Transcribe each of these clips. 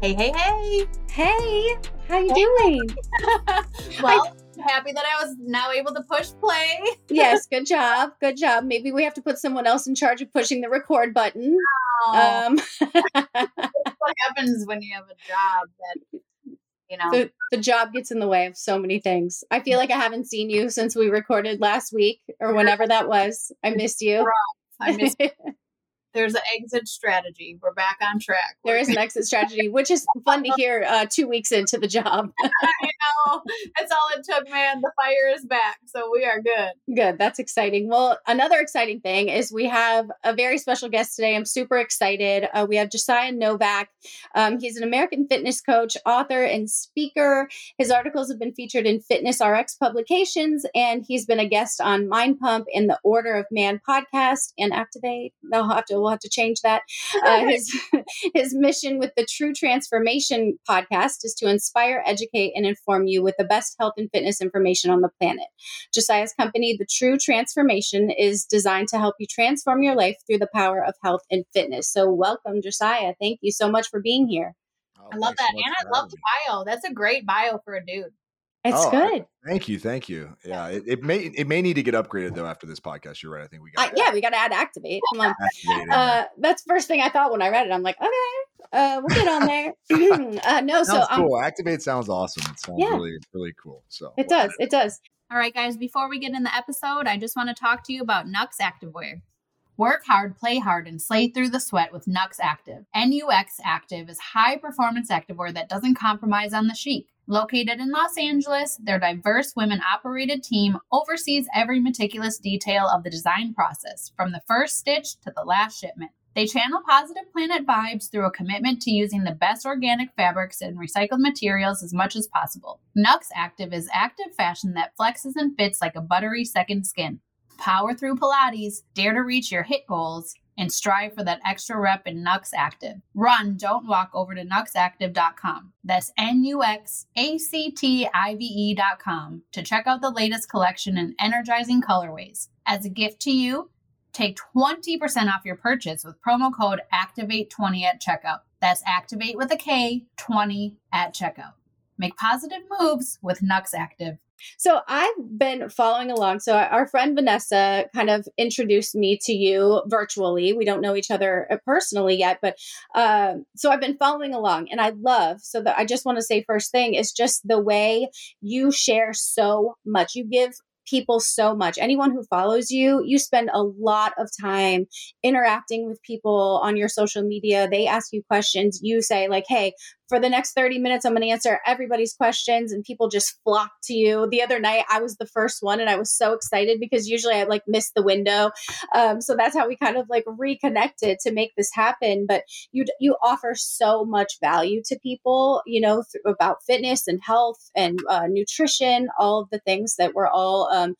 Hey, hey, hey. Hey, how you doing? well, happy that I was now able to push play. yes, good job. Good job. Maybe we have to put someone else in charge of pushing the record button. Oh. Um, what happens when you have a job that you know the, the job gets in the way of so many things. I feel like I haven't seen you since we recorded last week or whenever that was. I missed you. I missed you. There's an exit strategy. We're back on track. There is an exit strategy, which is fun to hear uh, two weeks into the job. I know. That's all it took, man. The fire is back. So we are good. Good. That's exciting. Well, another exciting thing is we have a very special guest today. I'm super excited. Uh, we have Josiah Novak. Um, he's an American fitness coach, author, and speaker. His articles have been featured in Fitness RX publications, and he's been a guest on Mind Pump in the Order of Man podcast and Activate. I'll have to we'll have to change that. Uh, his his mission with the True Transformation podcast is to inspire, educate, and inform you with the best health and fitness information on the planet. Josiah's company, The True Transformation, is designed to help you transform your life through the power of health and fitness. So, welcome, Josiah. Thank you so much for being here. Oh, I love that, so and I love the bio. That's a great bio for a dude. It's oh, good. I, thank you, thank you. Yeah, it, it, may it may need to get upgraded though after this podcast. You're right. I think we got. Uh, yeah, we got to add activate. Come on. Uh, that's first thing I thought when I read it. I'm like, okay, uh, we'll get on there. uh, no, sounds so um, cool. Activate sounds awesome. It sounds yeah. really really cool. So it does. It does. All right, guys. Before we get in the episode, I just want to talk to you about Nux Activewear. Work hard, play hard, and slay through the sweat with Nux Active. NUX Active is high performance activewear that doesn't compromise on the chic. Located in Los Angeles, their diverse women operated team oversees every meticulous detail of the design process, from the first stitch to the last shipment. They channel positive planet vibes through a commitment to using the best organic fabrics and recycled materials as much as possible. Nux Active is active fashion that flexes and fits like a buttery second skin. Power through Pilates, dare to reach your hit goals, and strive for that extra rep in Nux Active. Run, don't walk over to nuxactive.com. That's N U X A C T I V E.com to check out the latest collection in energizing colorways. As a gift to you, take 20% off your purchase with promo code ACTIVATE20 at checkout. That's activate with a K 20 at checkout. Make positive moves with Nux Active. So I've been following along. So our friend Vanessa kind of introduced me to you virtually. We don't know each other uh, personally yet, but uh, so I've been following along, and I love. So that I just want to say first thing is just the way you share so much. You give people so much. Anyone who follows you, you spend a lot of time interacting with people on your social media. They ask you questions. You say, like, hey, for the next 30 minutes, I'm going to answer everybody's questions and people just flock to you. The other night, I was the first one and I was so excited because usually I like miss the window. Um, so that's how we kind of like reconnected to make this happen. But you, you offer so much value to people, you know, th- about fitness and health and uh, nutrition, all of the things that we're all um,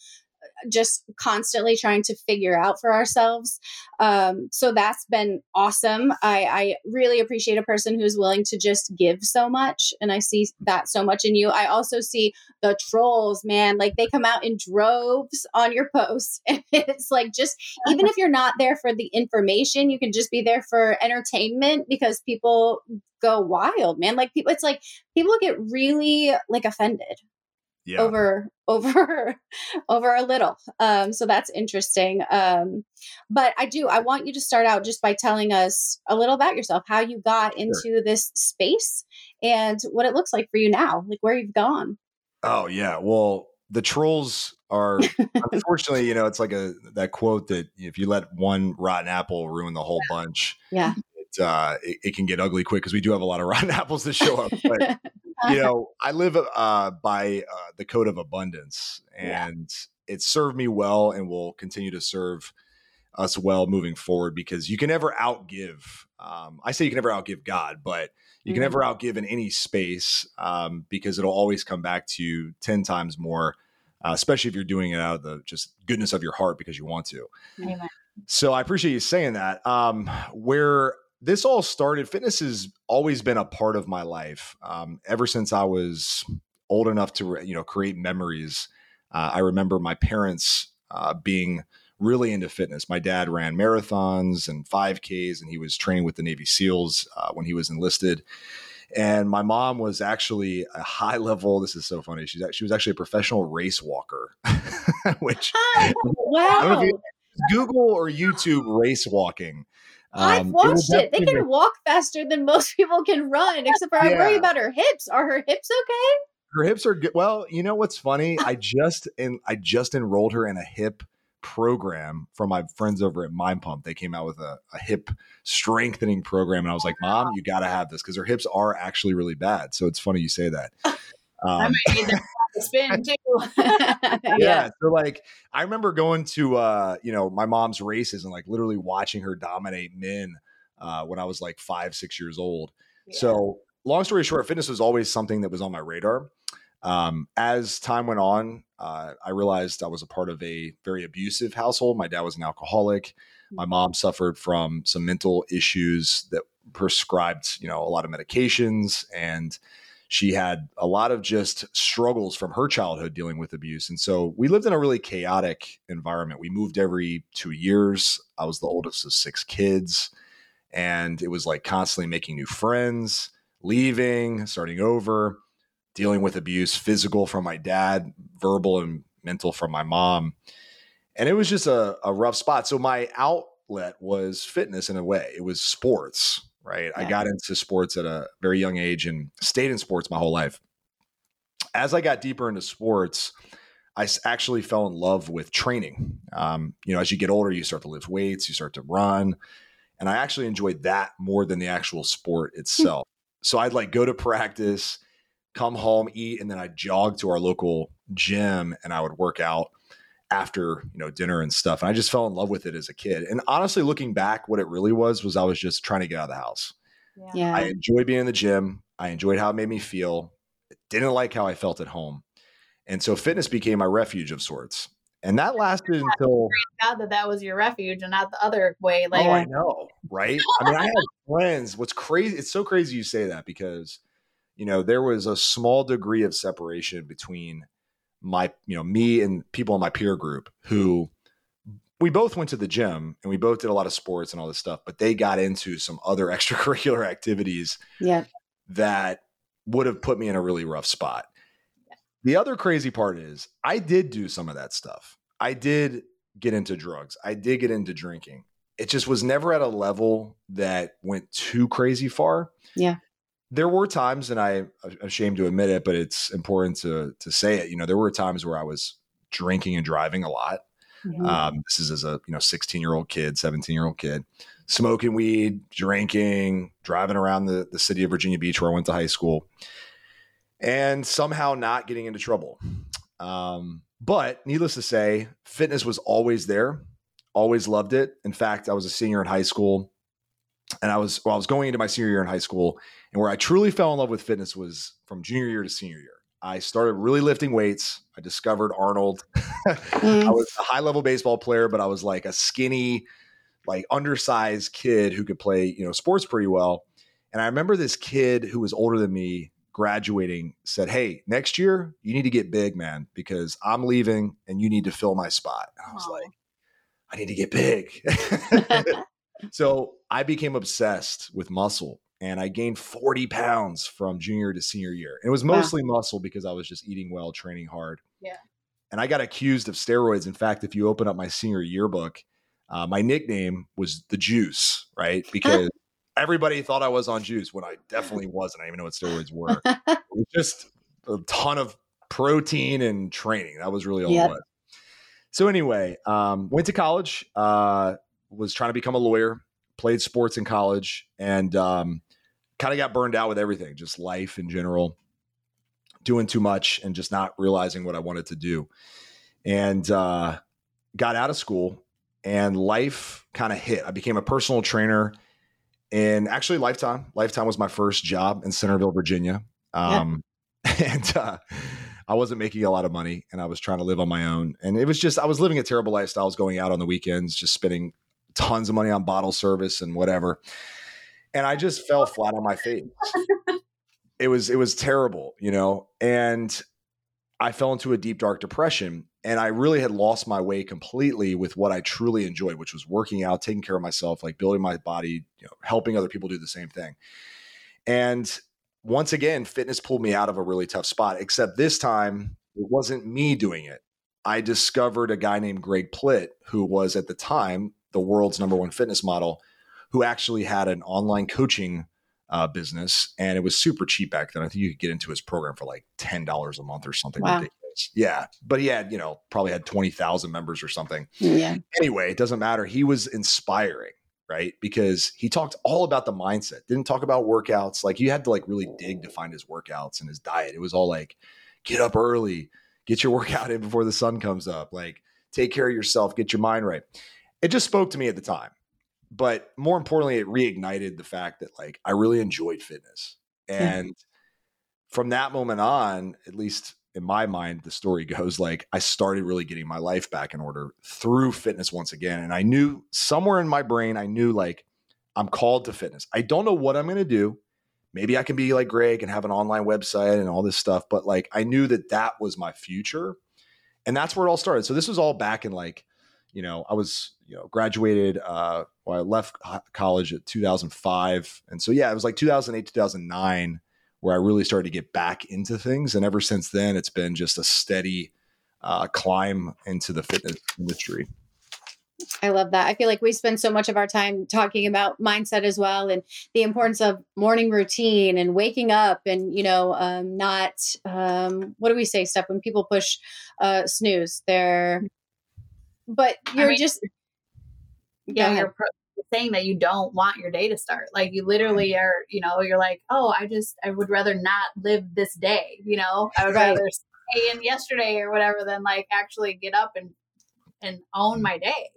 just constantly trying to figure out for ourselves. Um, so that's been awesome. I, I really appreciate a person who's willing to just give so much. And I see that so much in you. I also see the trolls, man. Like they come out in droves on your posts. It's like just, even if you're not there for the information, you can just be there for entertainment because people go wild, man. Like people, it's like people get really like offended yeah. over over over a little um, so that's interesting um, but i do i want you to start out just by telling us a little about yourself how you got sure. into this space and what it looks like for you now like where you've gone oh yeah well the trolls are unfortunately, you know, it's like a that quote that if you let one rotten apple ruin the whole bunch, Yeah. it, uh, it, it can get ugly quick because we do have a lot of rotten apples that show up. But you know, I live uh, by uh, the code of abundance, Yeah. and it served me well, and will continue to serve us well moving forward because you can never outgive. Um, I say you can never outgive God, but you can Mhm. never outgive in any space um, because it'll always come back to you ten times more. Uh, especially if you're doing it out of the just goodness of your heart because you want to. Amen. So I appreciate you saying that. Um, where this all started, fitness has always been a part of my life. Um, ever since I was old enough to, you know, create memories. Uh, I remember my parents uh, being really into fitness. My dad ran marathons and 5Ks, and he was training with the Navy SEALs uh, when he was enlisted. And my mom was actually a high level. This is so funny. She's she was actually a professional race walker, which know wow. Google or YouTube race walking. I've Um, watched it. They can walk faster than most people can run, except for I worry Yeah. about her hips. Are her hips okay? her hips are good. Well, you know what's funny? I just and I just enrolled her in a hip program from my friends over at Mind Pump. They came out with a, a hip strengthening program, and I was like, "Mom, you got to have this because her hips are actually really bad." So it's funny you say that. I Um, might need that spin too. yeah. So like I remember going to uh, you know, my mom's races and like literally watching her dominate men uh when I was like five, six years old. So long story short, fitness was always something that was on my radar. Um, as time went on, uh, I realized I was a part of a very abusive household. My dad was an alcoholic. My mom suffered from some mental issues that prescribed, you know, a lot of medications and she had a lot of just struggles from her childhood dealing with abuse. And so we lived in a really chaotic environment. We moved every two years. I was the oldest of six kids. And it was like constantly making new friends, leaving, starting over, dealing with abuse, physical from my dad, verbal and mental from my mom. And it was just a, a rough spot. So my outlet was fitness in a way, it was sports right? I got into sports at a very young age and stayed in sports my whole life. As I got deeper into sports, I actually fell in love with training. Um, you know, as you get older, you start to lift weights, you start to run, and I actually enjoyed that more than the actual sport itself. so I'd like go to practice, come home, eat, and then I'd jog to our local gym and I would work out after you know dinner and stuff and i just fell in love with it as a kid and honestly looking back what it really was was i was just trying to get out of the house. Yeah. i enjoyed being in the gym. I enjoyed how it made me feel. Didn't like how i felt at home. And so fitness became my refuge of sorts. And that lasted until God that that was your refuge and not the other way. Like, oh i know right? I mean i had friends. What's crazy it's so crazy you say that because you know there was a small degree of separation between my you know me and people in my peer group who we both went to the gym and we both did a lot of sports and all this stuff but they got into some other extracurricular activities yeah. that would have put me in a really rough spot. The other crazy part is i did do some of that stuff. I did get into drugs. I did get into drinking. It just was never at a level that went too crazy far. Yeah. There were times and i'm ashamed to admit it but it's important to to say it you know there were times where i was drinking and driving a lot. Mhm. um, this is as a you know 16 year old kid 17 year old kid smoking weed drinking driving around the, the city of virginia beach where i went to high school and somehow not getting into trouble. Um, but needless to say fitness was always there always loved it. In fact i was a senior in high school and i was well i was going into my senior year in high school and where i truly fell in love with fitness was from junior year to senior year i started really lifting weights i discovered arnold I Mm. was a high level baseball player, but I was like a skinny, like undersized kid who could play, you know, sports pretty well. And I remember this kid who was older than me graduating said, Hey, next year you need to get big, man, because I'm leaving and you need to fill my spot. And I was Aw. like, I need to get big. so I became obsessed with muscle and I gained 40 pounds from junior to senior year. And it was Wow. mostly muscle because I was just eating well, training hard. Yeah. And I got accused of steroids. In fact, if you open up my senior yearbook, uh, my nickname was the juice, right? Because everybody thought I was on juice when I definitely wasn't. I didn't even know what steroids were. it was just a ton of protein and training. That was really all Yep. it was. So anyway, um, went to college. Uh, was trying to become a lawyer. Played sports in college, and um, kind of got burned out with everything, just life in general, doing too much, and just not realizing what I wanted to do. And uh, got out of school, and life kind of hit. I became a personal trainer and actually lifetime lifetime was my first job in Centreville virginia um, yeah. and uh, i wasn't making a lot of money and i was trying to live on my own and it was just i was living a terrible lifestyle i was going out on the weekends just spending tons of money on bottle service and whatever and i just fell flat on my face it was it was terrible you know and i fell into a deep dark depression and I really had lost my way completely with what I truly enjoyed, which was working out, taking care of myself, like building my body, you know, helping other people do the same thing. And once again, fitness pulled me out of a really tough spot, except this time it wasn't me doing it. I discovered a guy named Greg Plitt, who was at the time the world's number one fitness model, who actually had an online coaching uh, business, and it was super cheap back then. I think you could get into his program for like ten dollars a month or something wow. ridiculous. Yeah. But he had, you know, probably had 20,000 members or something. Yeah. Anyway, it doesn't matter. He was inspiring, right? Because he talked all about the mindset, didn't talk about workouts. Like you had to like really dig to find his workouts and his diet. It was all like, get up early, get your workout in before the sun comes up, like take care of yourself, get your mind right. It just spoke to me at the time. But more importantly, it reignited the fact that like I really enjoyed fitness. And yeah. from that moment on, at least in my mind, the story goes like I started really getting my life back in order through fitness once again. And I knew somewhere in my brain, I knew like I'm called to fitness. I don't know what I'm going to do. Maybe I can be like Greg and have an online website and all this stuff. But like I knew that that was my future. And that's where it all started. So this was all back in like, you know, I was, you know, graduated, uh, well, I left college at 2005. And so, yeah, it was like 2008, 2009 where I really started to get back into things. And ever since then, it's been just a steady uh, climb into the fitness industry. I love that. I feel like we spend so much of our time talking about mindset as well and the importance of morning routine and waking up and, you know, um, not, um, what do we say, stuff when people push uh, snooze? They're, but you're I mean, just, yeah, you're pro- saying that you don't want your day to start. Like you literally are, you know, you're like, oh, I just, I would rather not live this day. You know, I would right. rather stay in yesterday or whatever than like actually get up and and own my day.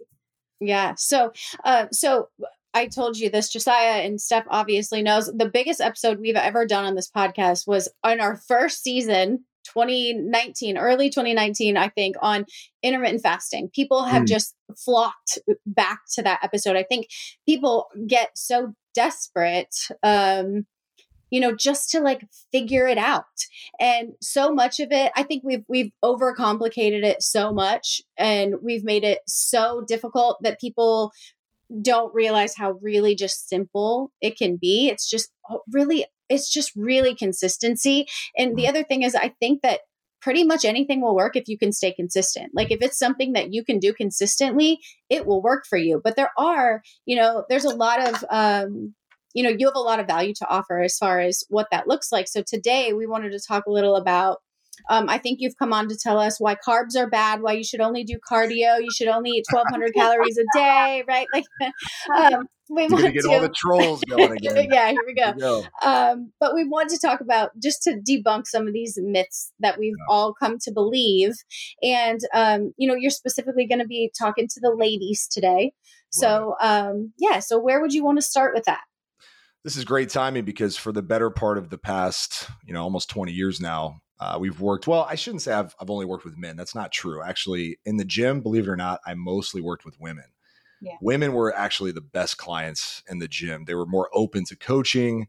Yeah. So, uh, so I told you this, Josiah and Steph obviously knows the biggest episode we've ever done on this podcast was on our first season 2019, early 2019, I think, on intermittent fasting. People have mm. just flocked back to that episode. I think people get so desperate, um, you know, just to like figure it out. And so much of it, I think we've we've overcomplicated it so much and we've made it so difficult that people don't realize how really just simple it can be. It's just really it's just really consistency. And the mm-hmm. other thing is, I think that pretty much anything will work if you can stay consistent. Like if it's something that you can do consistently, it will work for you. But there are, you know, there's a lot of, um, you know, you have a lot of value to offer as far as what that looks like. So today we wanted to talk a little about um, I think you've come on to tell us why carbs are bad, why you should only do cardio, you should only eat 1,200 calories a day, right? Like, um, we want to get all the trolls going again. yeah, here we go. Here we go. Um, but we want to talk about just to debunk some of these myths that we've yeah. all come to believe. And, um, you know, you're specifically going to be talking to the ladies today. So, um, yeah, so where would you want to start with that? This is great timing because for the better part of the past, you know, almost 20 years now, uh, we've worked, well, I shouldn't say I've, I've only worked with men. That's not true. Actually, in the gym, believe it or not, I mostly worked with women. Yeah. Women were actually the best clients in the gym. They were more open to coaching.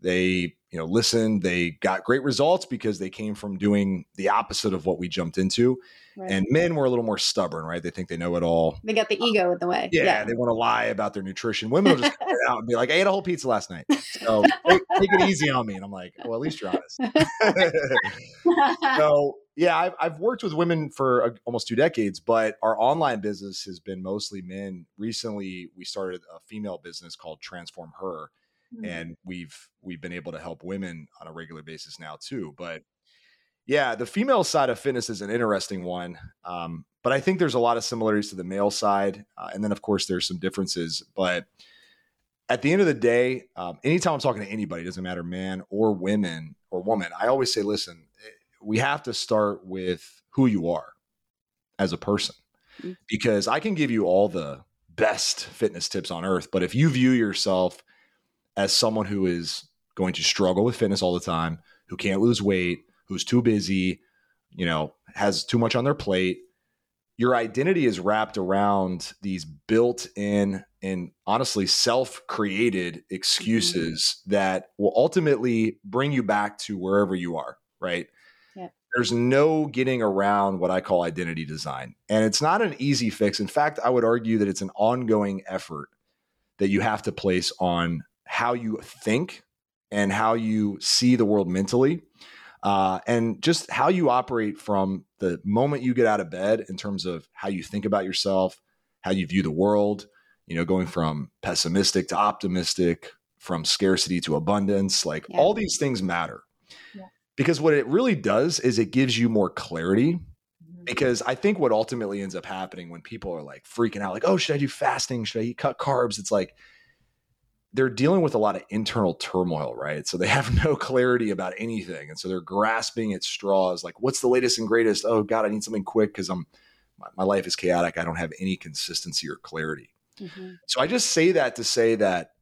They, you know, listened. They got great results because they came from doing the opposite of what we jumped into. Right. And men were a little more stubborn, right? They think they know it all. They got the uh, ego in the way. Yeah, yeah. they want to lie about their nutrition. Women will just out and be like, "I ate a whole pizza last night." So take, take, it easy on me. And I'm like, "Well, at least you're honest." so yeah, I've, I've worked with women for a, almost two decades, but our online business has been mostly men. Recently, we started a female business called Transform Her, mm-hmm. and we've we've been able to help women on a regular basis now too. But yeah, the female side of fitness is an interesting one. Um, but I think there's a lot of similarities to the male side, uh, and then of course there's some differences. But at the end of the day, um, anytime I'm talking to anybody, doesn't matter man or women or woman, I always say, listen, eh, we have to start with who you are as a person, mm-hmm. because I can give you all the best fitness tips on earth, but if you view yourself as someone who is going to struggle with fitness all the time, who can't lose weight, who's too busy, you know, has too much on their plate, your identity is wrapped around these built in and honestly self created excuses mm-hmm. that will ultimately bring you back to wherever you are, right? There's no getting around what I call identity design. And it's not an easy fix. In fact, I would argue that it's an ongoing effort that you have to place on how you think and how you see the world mentally uh, and just how you operate from the moment you get out of bed in terms of how you think about yourself, how you view the world, you know, going from pessimistic to optimistic, from scarcity to abundance, like yeah. all these things matter. Yeah. Because what it really does is it gives you more clarity. Mm-hmm. Because I think what ultimately ends up happening when people are like freaking out, like, oh, should I do fasting? Should I eat cut carbs? It's like, they're dealing with a lot of internal turmoil, right? So they have no clarity about anything. And so they're grasping at straws like, what's the latest and greatest? Oh, God, I need something quick because I'm my, my, life is chaotic. I don't have any consistency or clarity. Mm-hmm. So I just say that to say that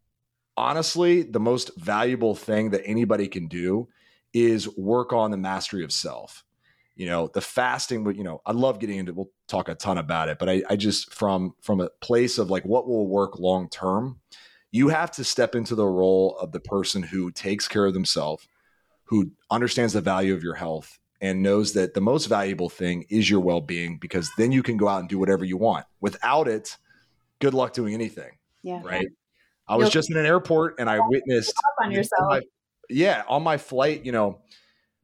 honestly, the most valuable thing that anybody can do is work on the mastery of self. You know, the fasting, but you know, I love getting into we'll talk a ton about it, but I, I just from from a place of like what will work long term you have to step into the role of the person who takes care of themselves, who understands the value of your health and knows that the most valuable thing is your well-being because then you can go out and do whatever you want. Without it, good luck doing anything. Yeah. Right. I was just in an airport and I witnessed on yourself. My, yeah, on my flight, you know,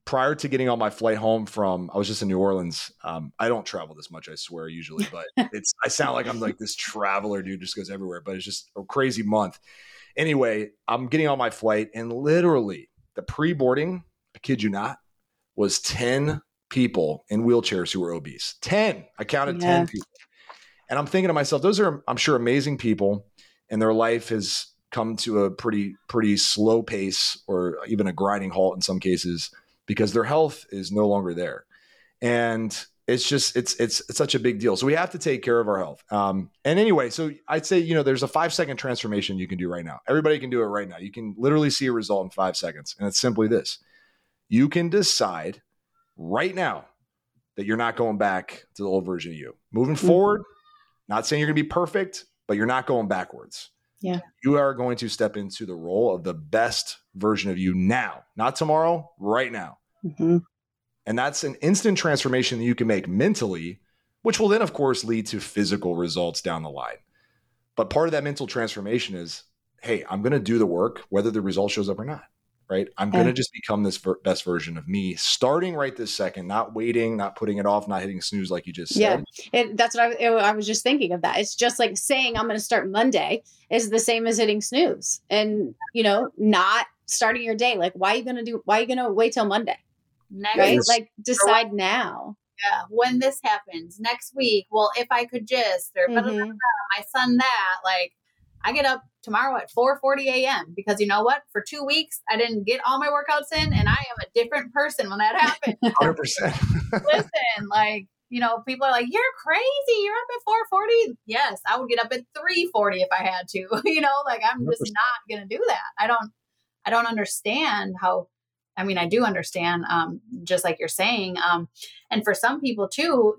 prior to getting on my flight home from i was just in new orleans um, i don't travel this much i swear usually but it's i sound like i'm like this traveler dude just goes everywhere but it's just a crazy month. Anyway i'm getting on my flight and literally the pre-boarding i kid you not was 10 people in wheelchairs who were obese. 10 i counted yeah. 10 people. And i'm thinking to myself those are i'm sure amazing people and their life has come to a pretty pretty slow pace or even a grinding halt in some cases because their health is no longer there. And it's just it's it's it's such a big deal. So we have to take care of our health. Um, and anyway, so I'd say you know there's a five second transformation you can do right now. Everybody can do it right now. You can literally see a result in five seconds, and it's simply this: you can decide right now that you're not going back to the old version of you. Moving mm-hmm. forward, not saying you're going to be perfect, but you're not going backwards. Yeah. You are going to step into the role of the best version of you now, not tomorrow, right now. Mm-hmm. And that's an instant transformation that you can make mentally, which will then, of course, lead to physical results down the line. But part of that mental transformation is hey, I'm going to do the work, whether the result shows up or not right? I'm going to just become this ver- best version of me, starting right this second, not waiting, not putting it off, not hitting snooze like you just said. Yeah, that's what I, I was just thinking of. That it's just like saying I'm going to start Monday is the same as hitting snooze, and you know, not starting your day. Like, why are you going to do? Why are you going to wait till Monday? Next right? Like, decide now. Yeah, when this happens next week. Well, if I could just, or mm-hmm. my son that, like, I get up tomorrow at 4:40 a.m. because you know what? For two weeks, I didn't get all my workouts in, and I am a different person when that happens. Hundred percent. Listen, like you know, people are like, "You're crazy. You're up at 4:40." Yes, I would get up at 3:40 if I had to. you know, like I'm just 100%. not going to do that. I don't. I don't understand how. I mean, I do understand, um, just like you're saying, um, and for some people too,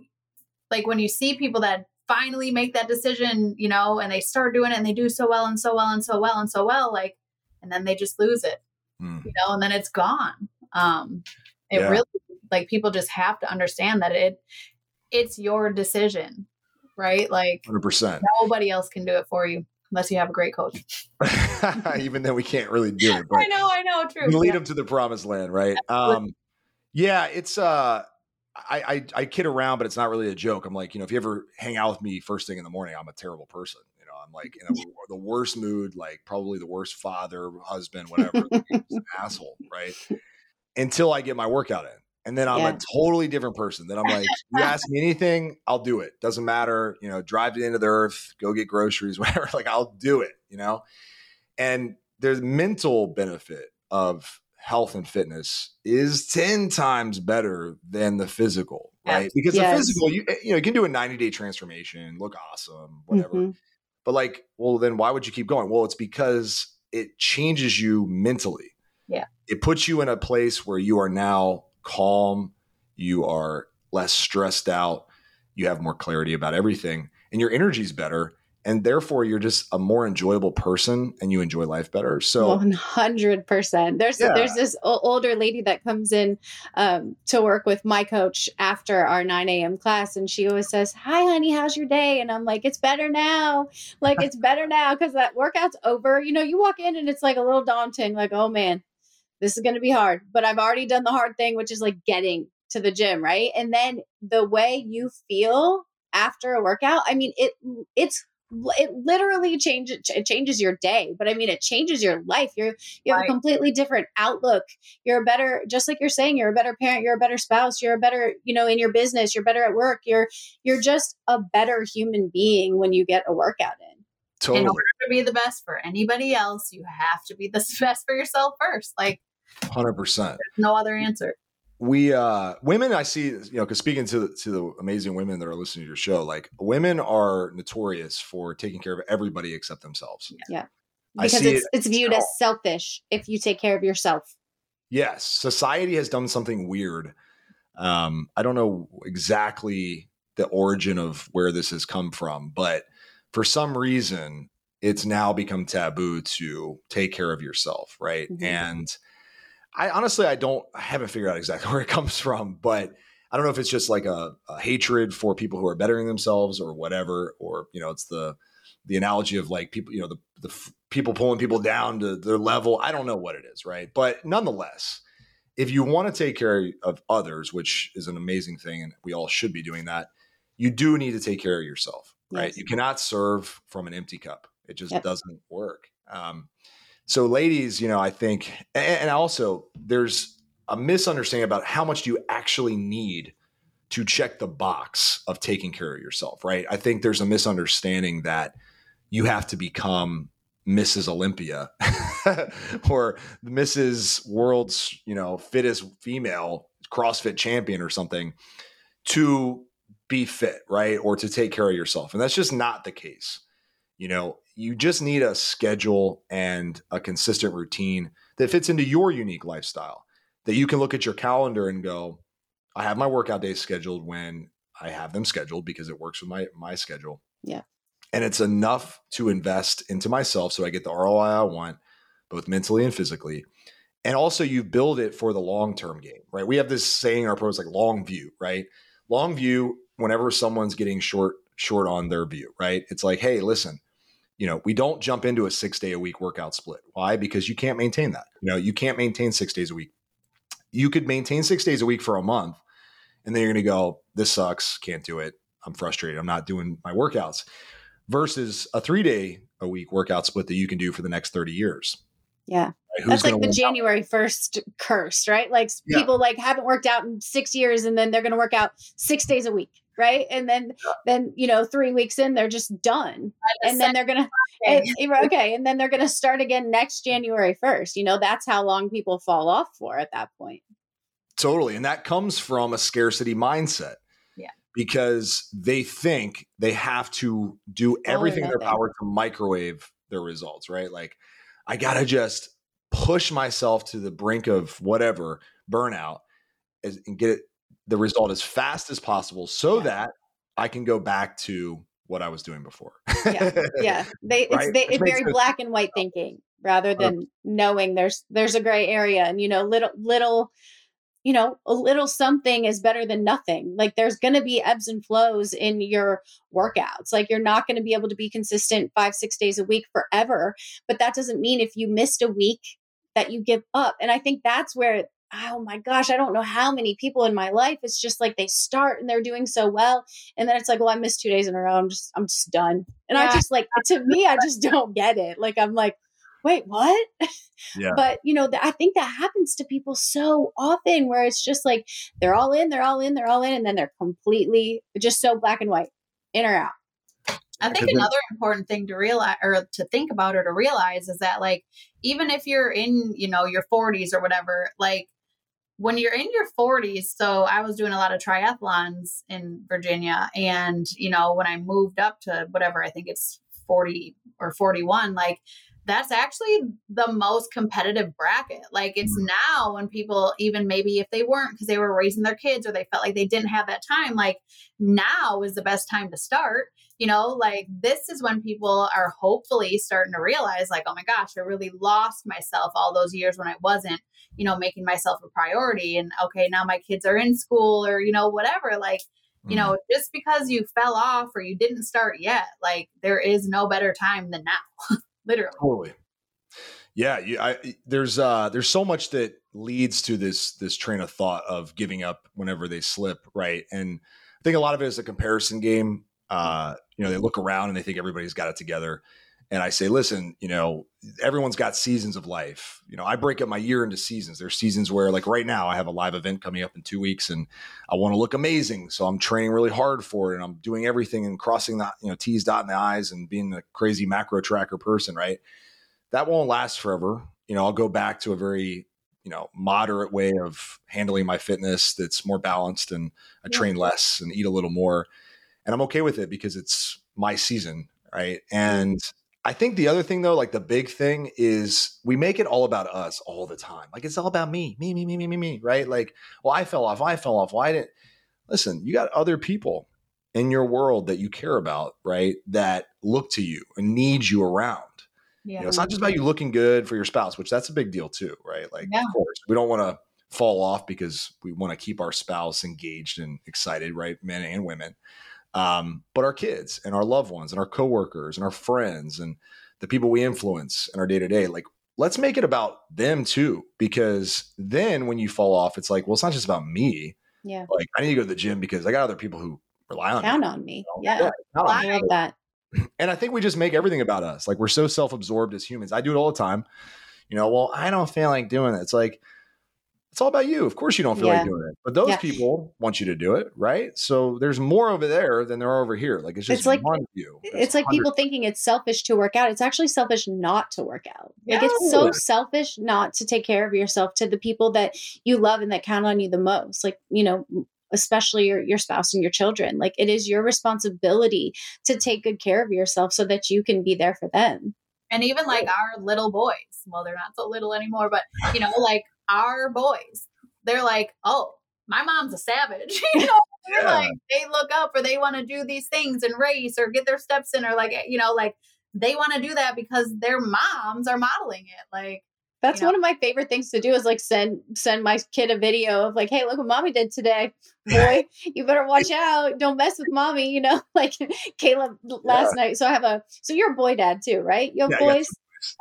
like when you see people that finally make that decision, you know, and they start doing it and they do so well and so well and so well and so well, like, and then they just lose it, mm. you know, and then it's gone. Um, it yeah. really, like, people just have to understand that it, it's your decision, right? Like, 100%. Nobody else can do it for you unless you have a great coach. Even then, we can't really do it. I know, I know, true. Lead yeah. them to the promised land, right? Um, yeah, it's uh I, I, I kid around, but it's not really a joke. I'm like, you know, if you ever hang out with me first thing in the morning, I'm a terrible person. You know, I'm like in a, the worst mood, like probably the worst father, husband, whatever, asshole, right? Until I get my workout in. and then I'm Yeah. a totally different person. Then I'm like, you ask me anything, I'll do it. Doesn't matter, you know, drive to the end of the earth, go get groceries, whatever. Like I'll do it, you know. And there's mental benefit of health and fitness is 10 times better than the physical, right? Because Yes. the physical, you you know, you can do a 90 day transformation, look awesome, whatever. Mhm. But like, well, then why would you keep going? Well, it's because it changes you mentally. Yeah. It puts you in a place where you are now calm, you are less stressed out, you have more clarity about everything, and your energy's better. And therefore, you're just a more enjoyable person and you enjoy life better. So, One hundred percent. There's Yeah. there's this older lady that comes in um, to work with my coach after our nine a.m. class, and she always says, "Hi, honey, how's your day?" And I'm like, "It's better now. Like it's better now because that workout's over. You know, you walk in and it's like a little daunting. Like, oh man, this is going to be hard. But I've already done the hard thing, which is like getting to the gym, right? And then the way you feel after a workout, I mean, it it's it literally changes it changes your day but i mean it changes your life you're you have Right. a completely different outlook you're a better just like you're saying you're a better parent you're a better spouse you're a better you know in your business you're better at work you're you're just a better human being when you get a workout in In order to be the best for anybody else, you have to be the best for yourself first. Like, 100%. there's no other answer. We uh women i see you know because speaking to to the amazing women that are listening to your show like women are notorious for taking care of everybody except themselves. I because it's it's viewed as selfish if you take care of yourself. Yes society has done something weird. Um i don't know exactly the origin of where this has come from but for some reason it's now become taboo to take care of yourself right? Mhm. and i honestly i don't i haven't figured out exactly where it comes from but i don't know if it's just like a, a hatred for people who are bettering themselves or whatever or you know it's the the analogy of like people you know the, the f- people pulling people down to their level. I don't know what it is right? But nonetheless if you want to take care of others which is an amazing thing and we all should be doing that you do need to take care of yourself right? Yes. you cannot serve from an empty cup. It just Yep. doesn't work. Um, so ladies you know i think and, also there's a misunderstanding about how much do you actually need to check the box of taking care of yourself right? I think there's a misunderstanding that you have to become mrs olympia or mrs world's you know fittest female crossfit champion or something to be fit right? Or to take care of yourself. And that's just not the case you know you just need a schedule and a consistent routine that fits into your unique lifestyle that you can look at your calendar and go i have my workout days scheduled when i have them scheduled because it works with my my schedule. Yeah. and it's enough to invest into myself so i get the roi i want both mentally and physically. And also you build it for the long term game right? We have this saying in our pros like long view right? Long view whenever someone's getting short short on their view right? It's like hey listen you know we don't jump into a six day a week workout split. Why? Because you can't maintain that. You know you can't maintain six days a week. You could maintain six days a week for a month and then you're going to go this sucks. Can't do it. I'm frustrated. I'm not doing my workouts. Versus a three day a week workout split that you can do for the next 30 years. Yeah. Right? That's like the work out? january 1st curse right? Like Yeah. people like haven't worked out in six years and then they're going to work out six days a week right and then then you know three weeks in they're just done and then they're gonna Okay. it- it- okay and then they're gonna start again next january 1st you know that's how long people fall off for at that point Totally. And that comes from a scarcity mindset. Yeah. Because they think they have to do everything in their power to microwave their results, right? Like, I got to just push myself to the brink of whatever burnout and get it, the result as fast as possible so Yeah. that I can go back to what I was doing before. Yeah. yeah they it's, Right? they, Which it's very sense. black and white thinking rather than knowing there's there's a gray area and you know little little you know a little something is better than nothing like there's going to be ebbs and flows in your workouts like you're not going to be able to be consistent five six days a week forever but that doesn't mean if you missed a week that you give up and i think that's where oh my gosh i don't know how many people in my life it's just like they start and they're doing so well and then it's like well i missed two days in a row i'm just i'm just done and i just like to me i just don't get it like i'm like wait, what? Yeah. But, you know, th- I think that happens to people so often where it's just like they're all in, they're all in, they're all in, and then they're completely just so black and white, in or out. I think another important thing to realize or to think about or to realize is that like even if you're in, you know, your 40s or whatever, like when you're in your 40s, so I was doing a lot of triathlons in Virginia and, you know, when I moved up to whatever, I think it's 40 or 41, like that's actually the most competitive bracket. Like it's mm. now when people, even maybe if they weren't because they were raising their kids or they felt like they didn't have that time, like now is the best time to start. You know, like this is when people are hopefully starting to realize, like, oh my gosh, I really lost myself all those years when I wasn't, you know, making myself a priority. And okay, now my kids are in school or, you know, whatever. Like, you know, mm. just because you fell off or you didn't start yet, like there is no better time than now. literally. Totally. Yeah, you, I, there's uh, there's so much that leads to this this train of thought of giving up whenever they slip, right? And I think a lot of it is a comparison game. Uh, you know, they look around and they think everybody's got it together, and I say, listen, you know, everyone's got seasons of life. You know, I break up my year into seasons. There's seasons where, like right now, I have a live event coming up in two weeks, and I want to look amazing, so I'm training really hard for it, and I'm doing everything and crossing the, you know, T's, dotting the I's, and being a crazy macro tracker person, right? That won't last forever. You know, I'll go back to a very you know moderate way of handling my fitness that's more balanced and i train less and eat a little more and i'm okay with it because it's my season right and I think the other thing though, like the big thing is we make it all about us all the time. Like it's all about me, me, me, me, me, me, me, right? Like, well, I fell off, I fell off. Why didn't listen, you got other people in your world that you care about, right? That look to you and need you around. Yeah. You know, it's not just about you looking good for your spouse, which that's a big deal too, right? Like, yeah. of course, we don't want to fall off because we want to keep our spouse engaged and excited, right? Men and women um, but our kids and our loved ones and our coworkers and our friends and the people we influence in our day to day, like let's make it about them too, because then when you fall off, it's like, well, it's not just about me. Yeah. Like I need to go to the gym because I got other people who rely on count me. on me. You know? Yeah. yeah I love that. And I think we just make everything about us. Like we're so self-absorbed as humans. I do it all the time. You know, well, I don't feel like doing it. It's like, it's all about you. Of course, you don't feel yeah. like doing it, but those yeah. people want you to do it, right? So there's more over there than there are over here. Like it's just it's like, one view. it's like people thinking it's selfish to work out. It's actually selfish not to work out. Like it's so selfish not to take care of yourself to the people that you love and that count on you the most. Like you know, especially your, your spouse and your children. Like it is your responsibility to take good care of yourself so that you can be there for them. And even like our little boys, well, they're not so little anymore, but you know, like our boys. They're like, oh, my mom's a savage. you know, yeah. like they look up or they want to do these things and race or get their steps in or like, eh, you know, like they want to do that because their moms are modeling it. Like that's you know? one of my favorite things to do is like send send my kid a video of like, hey, look what mommy did today. Boy, you better watch out. Don't mess with mommy, you know, like Caleb last yeah. night. So I have a so you're a boy dad too, right? You have yeah, boys?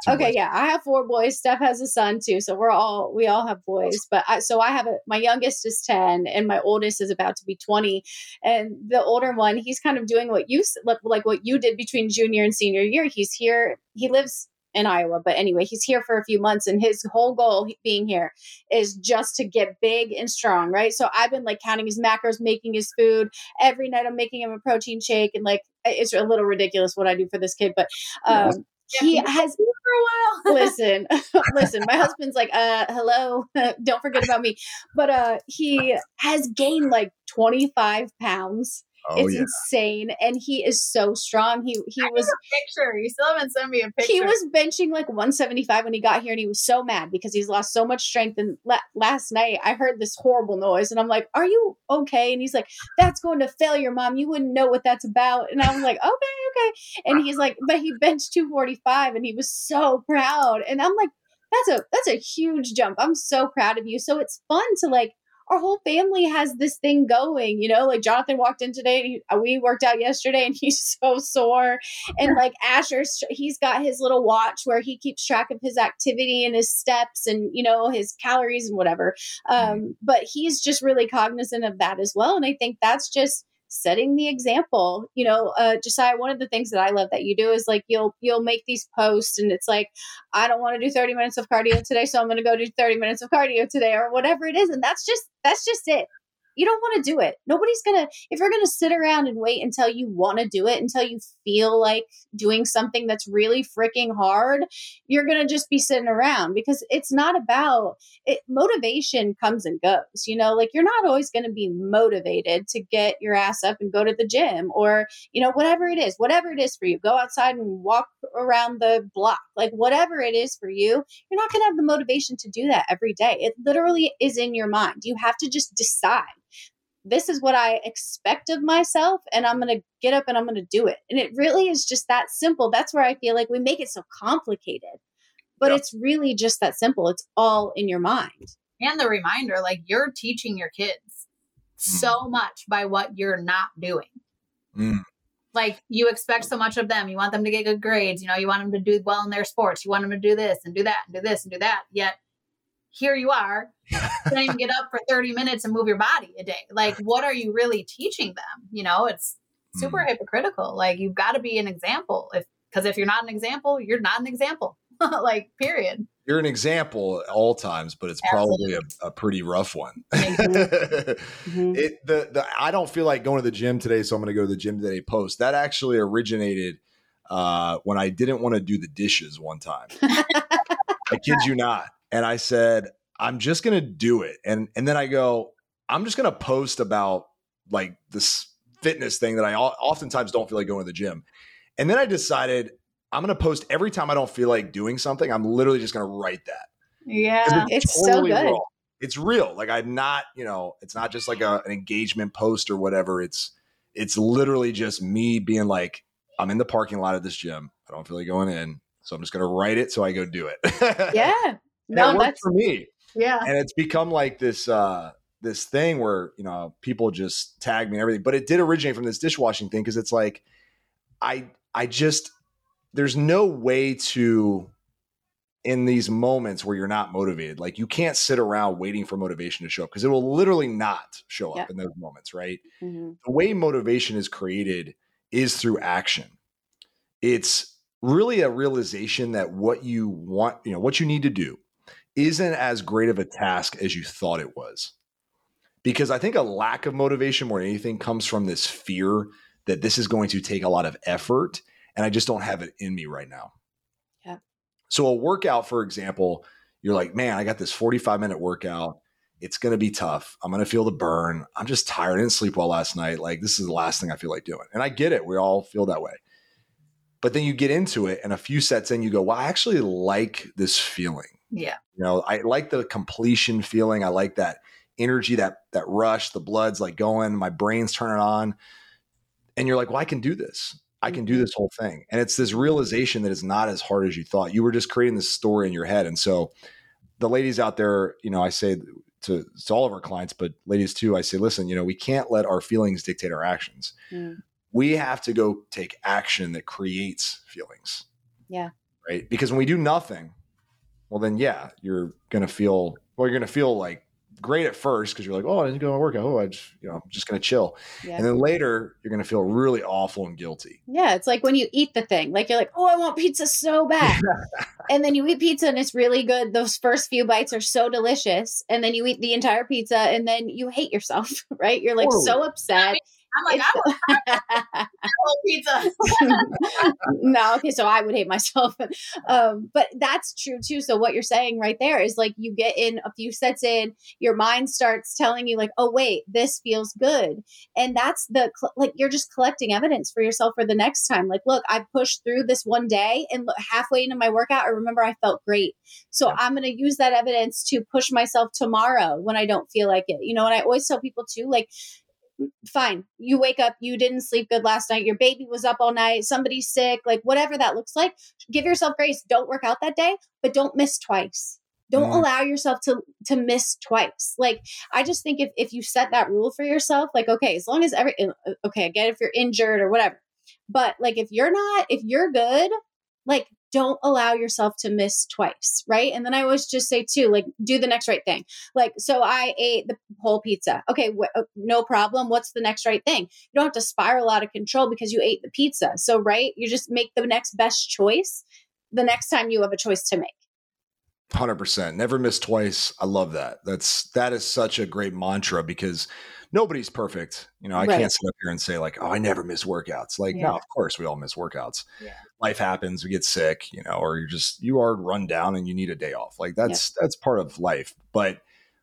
Okay, boys. yeah, I have four boys. Steph has a son too, so we're all we all have boys. But I, so I have a my youngest is ten, and my oldest is about to be twenty. And the older one, he's kind of doing what you like what you did between junior and senior year. He's here. He lives in Iowa. But anyway, he's here for a few months, and his whole goal being here is just to get big and strong, right? So I've been like counting his macros, making his food every night. I'm making him a protein shake, and like it's a little ridiculous what I do for this kid, but um, he has for a while. listen, listen. My husband's like, uh, hello, don't forget about me. But uh, he has gained like 25 pounds Oh, it's yeah. insane, and he is so strong. He he I was picture. You still haven't sent me a picture. He was benching like 175 when he got here, and he was so mad because he's lost so much strength. And la- last night, I heard this horrible noise, and I'm like, "Are you okay?" And he's like, "That's going to failure, mom. You wouldn't know what that's about." And I'm like, "Okay, okay." And he's like, "But he benched 245, and he was so proud." And I'm like, "That's a that's a huge jump. I'm so proud of you." So it's fun to like our whole family has this thing going, you know, like Jonathan walked in today, he, uh, we worked out yesterday and he's so sore. And like Asher, he's got his little watch where he keeps track of his activity and his steps and, you know, his calories and whatever. Um, but he's just really cognizant of that as well. And I think that's just setting the example. You know, uh, Josiah, one of the things that I love that you do is like you'll you'll make these posts and it's like, I don't want to do 30 minutes of cardio today, so I'm gonna go do 30 minutes of cardio today or whatever it is. And that's just that's just it you don't want to do it. Nobody's going to, if you're going to sit around and wait until you want to do it, until you feel like doing something that's really freaking hard, you're going to just be sitting around because it's not about it. Motivation comes and goes, you know, like you're not always going to be motivated to get your ass up and go to the gym or, you know, whatever it is, whatever it is for you, go outside and walk around the block, like whatever it is for you, you're not going to have the motivation to do that every day. It literally is in your mind. You have to just decide this is what I expect of myself, and I'm going to get up and I'm going to do it. And it really is just that simple. That's where I feel like we make it so complicated, but yep. it's really just that simple. It's all in your mind. And the reminder like you're teaching your kids mm. so much by what you're not doing. Mm. Like you expect so much of them. You want them to get good grades. You know, you want them to do well in their sports. You want them to do this and do that and do this and do that. Yet here you are can't even get up for 30 minutes and move your body a day. Like what are you really teaching them? You know it's super mm. hypocritical. Like you've got to be an example. If because if you're not an example you're not an example. Like period. You're an example at all times but it's Absolutely. probably a, a, pretty rough one. Mm-hmm. it the, the i don't feel like going to the gym today so i'm going to go to the gym today post. That actually originated uh, when i didn't want to do the dishes one time. I kid you not and I said, I'm just gonna do it. And and then I go, I'm just gonna post about like this fitness thing that I oftentimes don't feel like going to the gym. And then I decided I'm gonna post every time I don't feel like doing something. I'm literally just gonna write that. Yeah, it's, it's totally so good. Raw. It's real. Like I'm not, you know, it's not just like a, an engagement post or whatever. It's it's literally just me being like, I'm in the parking lot of this gym. I don't feel like going in. So I'm just gonna write it so I go do it. yeah no, that for me. Yeah. And it's become like this uh this thing where, you know, people just tag me and everything. But it did originate from this dishwashing thing because it's like I I just there's no way to in these moments where you're not motivated. Like you can't sit around waiting for motivation to show up because it will literally not show up yeah. in those moments, right? Mm-hmm. The way motivation is created is through action. It's really a realization that what you want, you know, what you need to do isn't as great of a task as you thought it was. Because I think a lack of motivation more than anything comes from this fear that this is going to take a lot of effort and I just don't have it in me right now. Yeah. So a workout, for example, you're like, man, I got this 45 minute workout. It's going to be tough. I'm going to feel the burn. I'm just tired. I didn't sleep well last night. Like, this is the last thing I feel like doing. And I get it. We all feel that way. But then you get into it, and a few sets in, you go, well, I actually like this feeling. Yeah. You know, I like the completion feeling. I like that energy, that that rush, the blood's like going, my brain's turning on. And you're like, well, I can do this. I can do mm-hmm. this whole thing. And it's this realization that it's not as hard as you thought. You were just creating this story in your head. And so the ladies out there, you know, I say to, to all of our clients, but ladies too, I say, listen, you know, we can't let our feelings dictate our actions. Mm. We have to go take action that creates feelings. Yeah. Right. Because when we do nothing, well then yeah, you're gonna feel well, you're gonna feel like great at first because you're like, oh, I didn't go to work. Oh, I just, you know, I'm just gonna chill. Yeah. And then later you're gonna feel really awful and guilty. Yeah, it's like when you eat the thing, like you're like, oh, I want pizza so bad. and then you eat pizza and it's really good. Those first few bites are so delicious. And then you eat the entire pizza and then you hate yourself, right? You're like totally. so upset. I'm like, I want pizza. no, okay, so I would hate myself. Um, but that's true too. So what you're saying right there is like you get in a few sets in, your mind starts telling you like, oh wait, this feels good, and that's the like you're just collecting evidence for yourself for the next time. Like, look, I pushed through this one day, and look, halfway into my workout, I remember I felt great. So yeah. I'm going to use that evidence to push myself tomorrow when I don't feel like it. You know, and I always tell people too, like fine. You wake up, you didn't sleep good last night, your baby was up all night, somebody's sick, like whatever that looks like, give yourself grace. Don't work out that day, but don't miss twice. Don't mm. allow yourself to to miss twice. Like I just think if if you set that rule for yourself, like okay, as long as every uh, okay, again if you're injured or whatever. But like if you're not if you're good, like don't allow yourself to miss twice, right? And then I always just say too, like do the next right thing. Like so I ate the whole pizza. Okay, wh- uh, no problem. What's the next right thing? You don't have to spiral out of control because you ate the pizza. So right, you just make the next best choice the next time you have a choice to make. 100% never miss twice. I love that. That's that is such a great mantra because nobody's perfect. You know i right. can't sit up here and say like oh i never miss workouts. Like yeah. no of course we all miss workouts. Yeah. life happens we get sick you know or you're just you are run down and you need a day off. Like that's yeah. that's part of life. But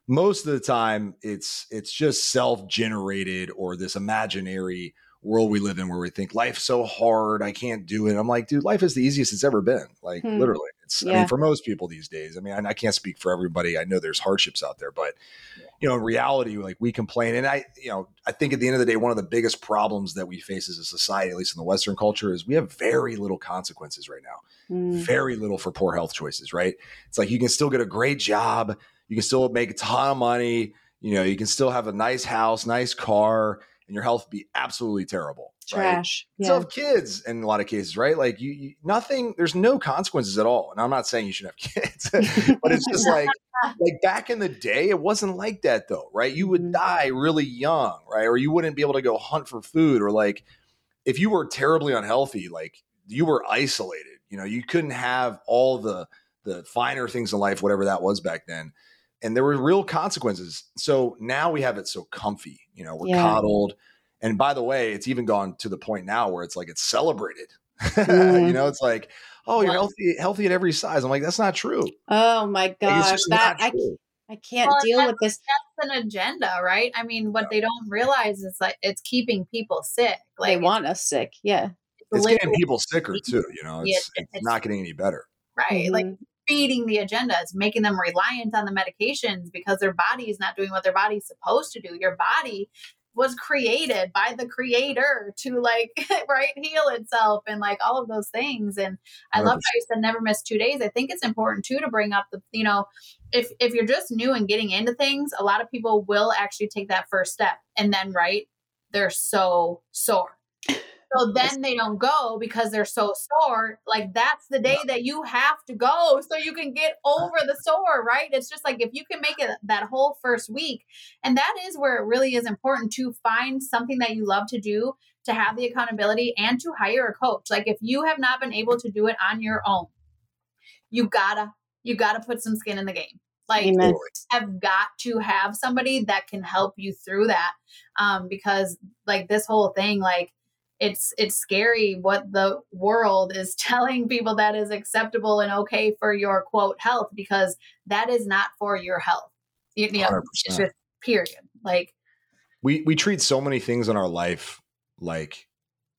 most of the time it's it's just self-generated or this imaginary world we live in where we think life's so hard i can't do it. I'm like dude life is the easiest it's ever been. Like hmm. literally yeah. I mean, for most people these days, I mean, I, I, can't speak for everybody. I know there's hardships out there, but you know, in reality, like we complain, and I, you know, I think at the end of the day, one of the biggest problems that we face as a society, at least in the Western culture, is we have very little consequences right now. Mm. Very little for poor health choices, right? It's like you can still get a great job, you can still make a ton of money, you know, you can still have a nice house, nice car, and your health be absolutely terrible trash. Right? Yeah. So have kids in a lot of cases, right? Like you, you, nothing. There's no consequences at all. And I'm not saying you should have kids, but it's just like like back in the day, it wasn't like that though, right? You would mm-hmm. die really young, right? Or you wouldn't be able to go hunt for food, or like if you were terribly unhealthy, like you were isolated. You know, you couldn't have all the the finer things in life, whatever that was back then. And there were real consequences. So now we have it so comfy. You know, we're yeah. coddled and by the way, it's even gone to the point now where it's like it's celebrated. Mm. you know, it's like, oh, you're healthy, healthy at every size. I'm like, that's not true. Oh my gosh, that I, I can't well, deal with this. That's an agenda, right? I mean, what yeah. they don't realize is like it's keeping people sick. Like they want us sick. Yeah, it's getting people sicker too. You know, it's, it's, it's not getting any better. Right, mm-hmm. like feeding the agenda. It's making them reliant on the medications because their body is not doing what their body's supposed to do. Your body was created by the creator to like right heal itself and like all of those things. And i love how you said never miss two days. I think it's important too to bring up the you know if if you're just new and getting into things a lot of people will actually take that first step and then right they're so sore so then they don't go because they're so sore. Like that's the day that you have to go so you can get over the sore, right? It's just like if you can make it that whole first week. And that is where it really is important to find something that you love to do, to have the accountability and to hire a coach. Like if you have not been able to do it on your own, you gotta you gotta put some skin in the game like Amen. have got to have somebody that can help you through that um because like this whole thing like it's it's scary what the world is telling people that is acceptable and okay for your quote health because that is not for your health. You, you know, it's just period. Like we we treat so many things in our life like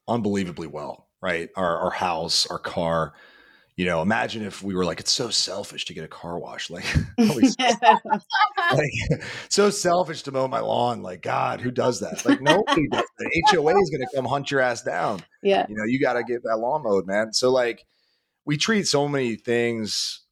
unbelievably well, right? Our our house, our car, you know, imagine if we were like, it's so selfish to get a car wash. Like, like so selfish to mow my lawn. Like, God, who does that? Like, nobody does that. HOA is going to come hunt your ass down. Yeah. You know, you got to get that lawn mowed, man. So, like, we treat so many things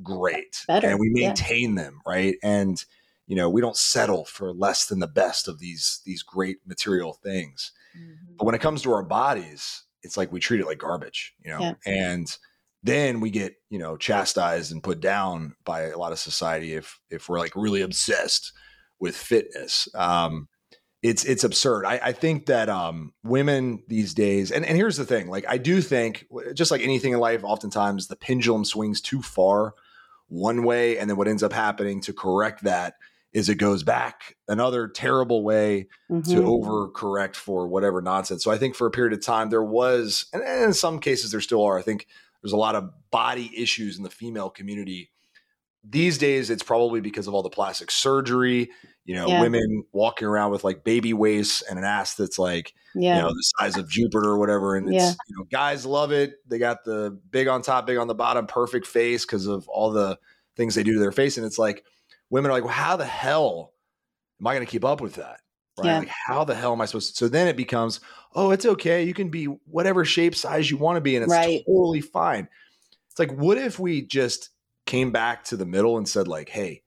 great Better. and we maintain yeah. them, right? And, you know, we don't settle for less than the best of these these great material things. Mm-hmm. But when it comes to our bodies, it's like we treat it like garbage, you know? Yeah. And then we get you know chastised and put down by a lot of society if if we're like really obsessed with fitness. Um it's it's absurd. I, I think that um women these days and, and here's the thing like i do think just like anything in life oftentimes the pendulum swings too far one way and then what ends up happening to correct that is it goes back another terrible way mm-hmm. to overcorrect for whatever nonsense. So i think for a period of time there was and in some cases there still are i think there's a lot of body issues in the female community. These days, it's probably because of all the plastic surgery. You know, yeah. women walking around with like baby waists and an ass that's like, yeah. you know, the size of Jupiter or whatever. And it's, yeah. you know, guys love it. They got the big on top, big on the bottom, perfect face because of all the things they do to their face. And it's like, women are like, well, how the hell am I going to keep up with that? Right. Yeah. Like, how the hell am I supposed to? So then it becomes, oh, it's okay. You can be whatever shape, size you want to be, and it's right. totally fine. It's like, what if we just came back to the middle and said, like, hey,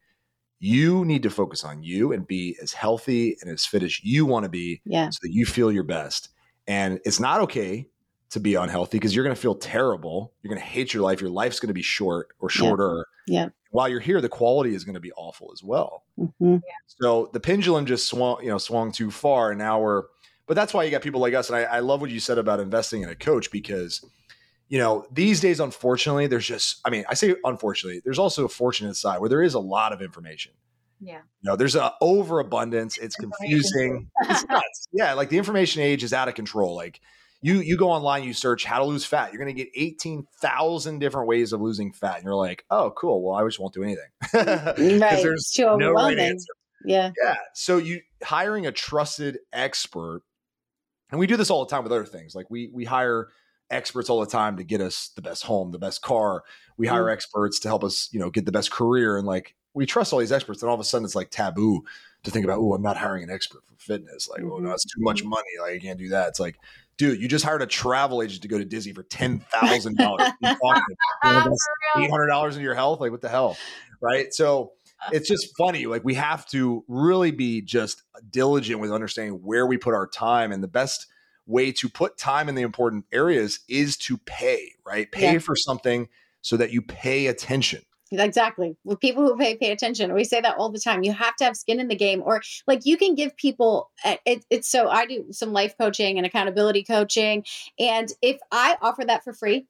you need to focus on you and be as healthy and as fit as you want to be yeah. so that you feel your best. And it's not okay to be unhealthy because you're going to feel terrible. You're going to hate your life. Your life's going to be short or shorter. Yeah. yeah. While you're here, the quality is going to be awful as well. Mm-hmm. Yeah. So the pendulum just swung, you know, swung too far, and now we're. But that's why you got people like us, and I, I love what you said about investing in a coach because, you know, these days, unfortunately, there's just. I mean, I say unfortunately, there's also a fortunate side where there is a lot of information. Yeah. You know, there's an overabundance. It's confusing. it's nuts. Yeah, like the information age is out of control. Like you you go online, you search how to lose fat. You're going to get 18,000 different ways of losing fat. And you're like, oh, cool. Well, I just won't do anything. right. There's no right answer. Yeah. Yeah. So you hiring a trusted expert, and we do this all the time with other things. Like we we hire experts all the time to get us the best home, the best car. We hire mm. experts to help us, you know, get the best career. And like we trust all these experts, and all of a sudden it's like taboo to think about, oh, I'm not hiring an expert for fitness. Like, oh no, it's too much mm-hmm. money. Like, I can't do that. It's like, dude, you just hired a travel agent to go to Disney for ten thousand dollars. Eight hundred dollars in your health, like what the hell, right? So it's just funny. Like we have to really be just diligent with understanding where we put our time, and the best way to put time in the important areas is to pay. Right, pay yeah. for something so that you pay attention. Exactly. With people who pay pay attention, we say that all the time. You have to have skin in the game, or like you can give people. Eh, it, it's so I do some life coaching and accountability coaching, and if I offer that for free,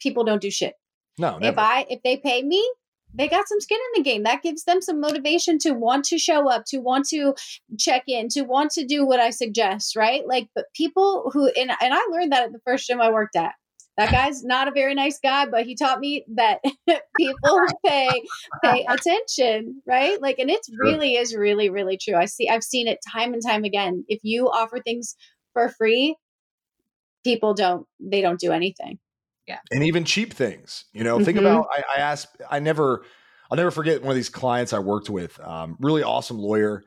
people don't do shit. No, never. if I if they pay me, they got some skin in the game. That gives them some motivation to want to show up, to want to check in, to want to do what I suggest, right? Like, but people who and and I learned that at the first gym I worked at that guy's not a very nice guy, but he taught me that people pay pay attention, right? Like, and it really is really really true. I see, I've seen it time and time again. If you offer things for free, people don't they don't do anything. Yeah, and even cheap things. You know, mm-hmm. think about. I, I asked. I never. I'll never forget one of these clients I worked with. Um, really awesome lawyer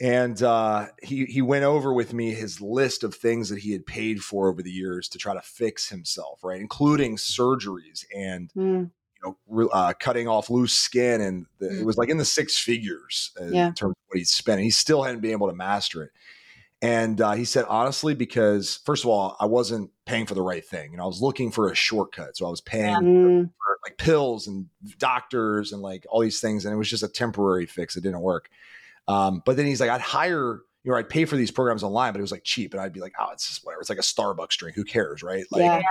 and uh, he he went over with me his list of things that he had paid for over the years to try to fix himself, right, including surgeries and mm. you know uh, cutting off loose skin, and the, mm. it was like in the six figures uh, yeah. in terms of what he spent. he still hadn't been able to master it. And uh, he said, honestly, because first of all, I wasn't paying for the right thing. You know, I was looking for a shortcut. So I was paying mm. for like pills and doctors and like all these things. And it was just a temporary fix. It didn't work. Um, but then he's like, I'd hire, you know, I'd pay for these programs online, but it was like cheap. And I'd be like, oh, it's just whatever. It's like a Starbucks drink. Who cares? Right. Like, yeah.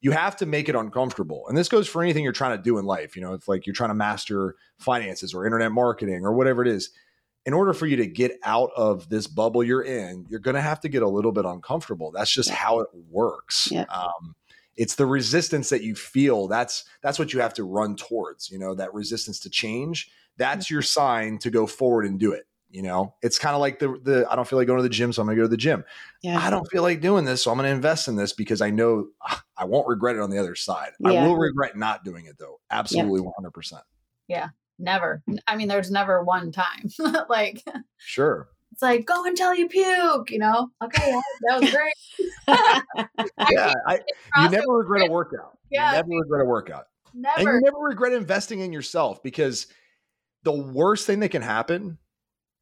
you have to make it uncomfortable. And this goes for anything you're trying to do in life. You know, it's like you're trying to master finances or internet marketing or whatever it is. In order for you to get out of this bubble you're in, you're going to have to get a little bit uncomfortable. That's just how it works. Yeah. Um, it's the resistance that you feel that's that's what you have to run towards you know that resistance to change that's your sign to go forward and do it you know, it's kind of like the the I don't feel like going to the gym, so I'm gonna go to the gym. Yeah. I don't feel like doing this, so I'm gonna invest in this because I know I won't regret it on the other side. Yeah. I will regret not doing it though. Absolutely 100 percent Yeah. Never. I mean, there's never one time. like Sure. It's like go until you puke, you know. Okay, that was great. yeah, I, you never regret a workout. Yeah, you never regret a workout. Never. And you never regret investing in yourself because the worst thing that can happen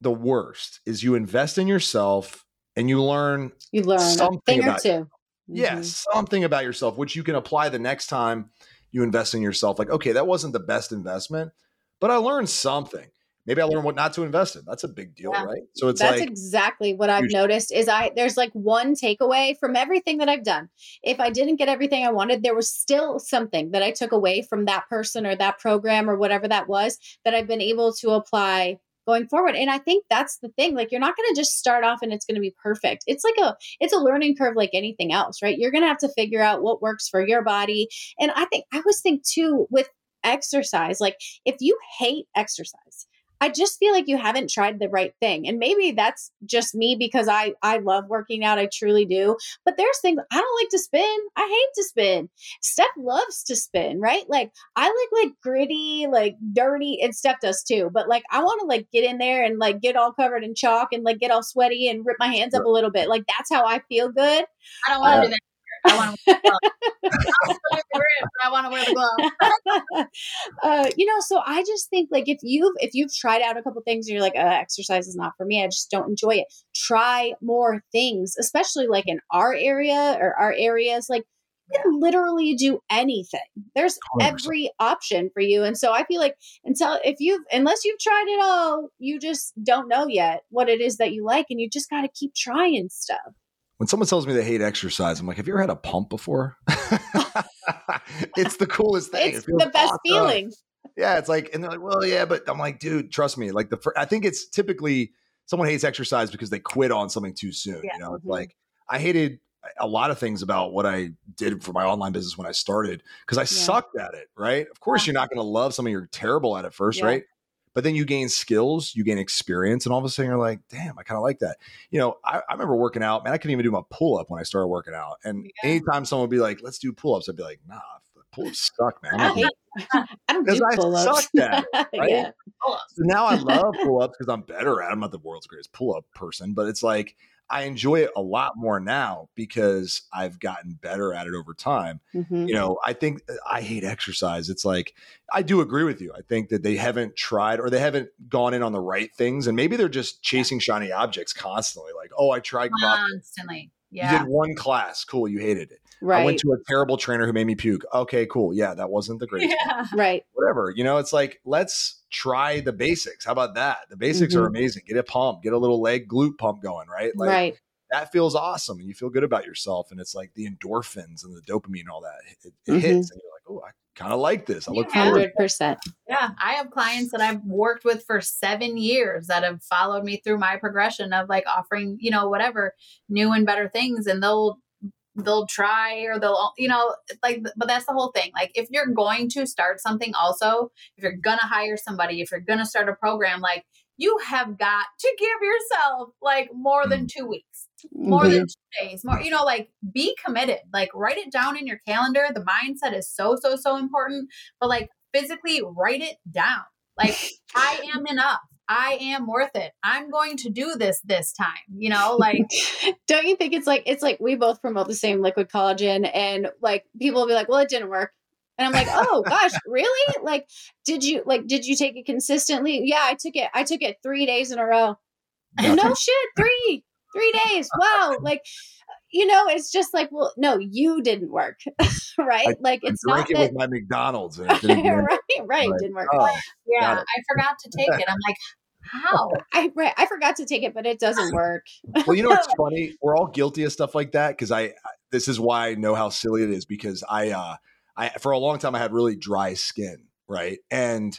the worst is you invest in yourself and you learn you learn something about two. Mm-hmm. Yeah, something about yourself which you can apply the next time you invest in yourself. Like, okay, that wasn't the best investment, but I learned something. Maybe I learned what not to invest in. That's a big deal, yeah. right? So it's that's like, exactly what I've noticed. Is I there's like one takeaway from everything that I've done. If I didn't get everything I wanted, there was still something that I took away from that person or that program or whatever that was that I've been able to apply going forward. And i think that's the thing like you're not going to just start off and it's going to be perfect. It's like a it's a learning curve like anything else right? You're going to have to figure out what works for your body. And i think i always think too with exercise like if you hate exercise I just feel like you haven't tried the right thing. And maybe that's just me because I I love working out. I truly do. But there's things I don't like to spin. I hate to spin. Steph loves to spin, right? Like I like like gritty, like dirty, and Steph does too. But like I want to like get in there and like get all covered in chalk and like get all sweaty and rip my hands up a little bit. Like that's how I feel good. I don't want to do um, that. I want to wear the glove. I want to wear the glove. uh, you know, so I just think like if you've if you've tried out a couple things and you're like, uh, exercise is not for me, I just don't enjoy it. Try more things, especially like in our area or our areas. Like you can literally do anything. There's 100%. every option for you. And so I feel like until if you've unless you've tried it all, you just don't know yet what it is that you like and you just gotta keep trying stuff. When someone tells me they hate exercise, I'm like, have you ever had a pump before? it's the coolest thing. It's It the best awesome. feeling. Yeah, it's like, and they're like, well, yeah, but I'm like, dude, trust me. Like the, fir- I think it's typically someone hates exercise because they quit on something too soon. Yeah. You know, it's Mhm. like I hated a lot of things about what I did for my online business when I started because I sucked at it. Right? Of course, you're not going to love something you're terrible at at first, Yeah. right? But then you gain skills, you gain experience, and all of a sudden you're like, damn, I kind of like that. You know, I, I remember working out, man, I couldn't even do my pull up when I started working out. And Yeah. anytime someone would be like, let's do pull ups, I'd be like, nah, pull ups suck, man. I hate I don't do pull-ups. right? yeah. So now I love pull ups because I'm better at. it. I'm not the world's greatest pull up person, but it's like I enjoy it a lot more now because I've gotten better at it over time. Mhm. You know, I think uh, I hate exercise. It's like I do agree with you. I think that they haven't tried or they haven't gone in on the right things, and maybe they're just chasing shiny objects constantly. Like, oh, I tried CrossFit. Constantly. You did one class, cool. You hated it. I went to a terrible trainer who made me puke. Okay, cool. Yeah, that wasn't the greatest Yeah. right. whatever. You know, it's like let's try the basics. How about that? The basics are Mhm. amazing. Get a pump, get a little leg glute pump going, right? Like right. that feels awesome, and you feel good about yourself. And it's like the endorphins and the dopamine and all that. It, it Mhm. hits, and you're like, oh, I kind of like this. I look Yeah. forward. Hundred percent. Yeah, I have clients that I've worked with for seven years that have followed me through my progression of like offering, you know, whatever new and better things, and they'll they'll try or they'll, you know, like. But that's the whole thing. Like, if you're going to start something, also, if you're gonna hire somebody, if you're gonna start a program, like you have got to give yourself like more than mm. two weeks more than two days more you know like be committed. Like write it down in your calendar. The mindset is so so so important but like physically write it down. Like i am enough i am worth it i'm going to do this this time you know like Don't you think it's like it's like we both promote the same liquid collagen and like people will be like, well, it didn't work. And I'm like, oh gosh, really? Like, did you like did you take it consistently? Yeah, I took it. I took it three days in a row. no shit, three, three days. Wow. Like, you know, it's just like, well, no, you didn't work, right? I- like, it's not it that. with my McDonald's, and work. right, right, didn't work. oh, yeah i forgot to take it i'm like how I right, I forgot to take it, but it doesn't work. well, you know what's funny? We're all guilty of stuff like that because I. I- This is why I know how silly it is because I, uh, I for a long time I had really dry skin, right? And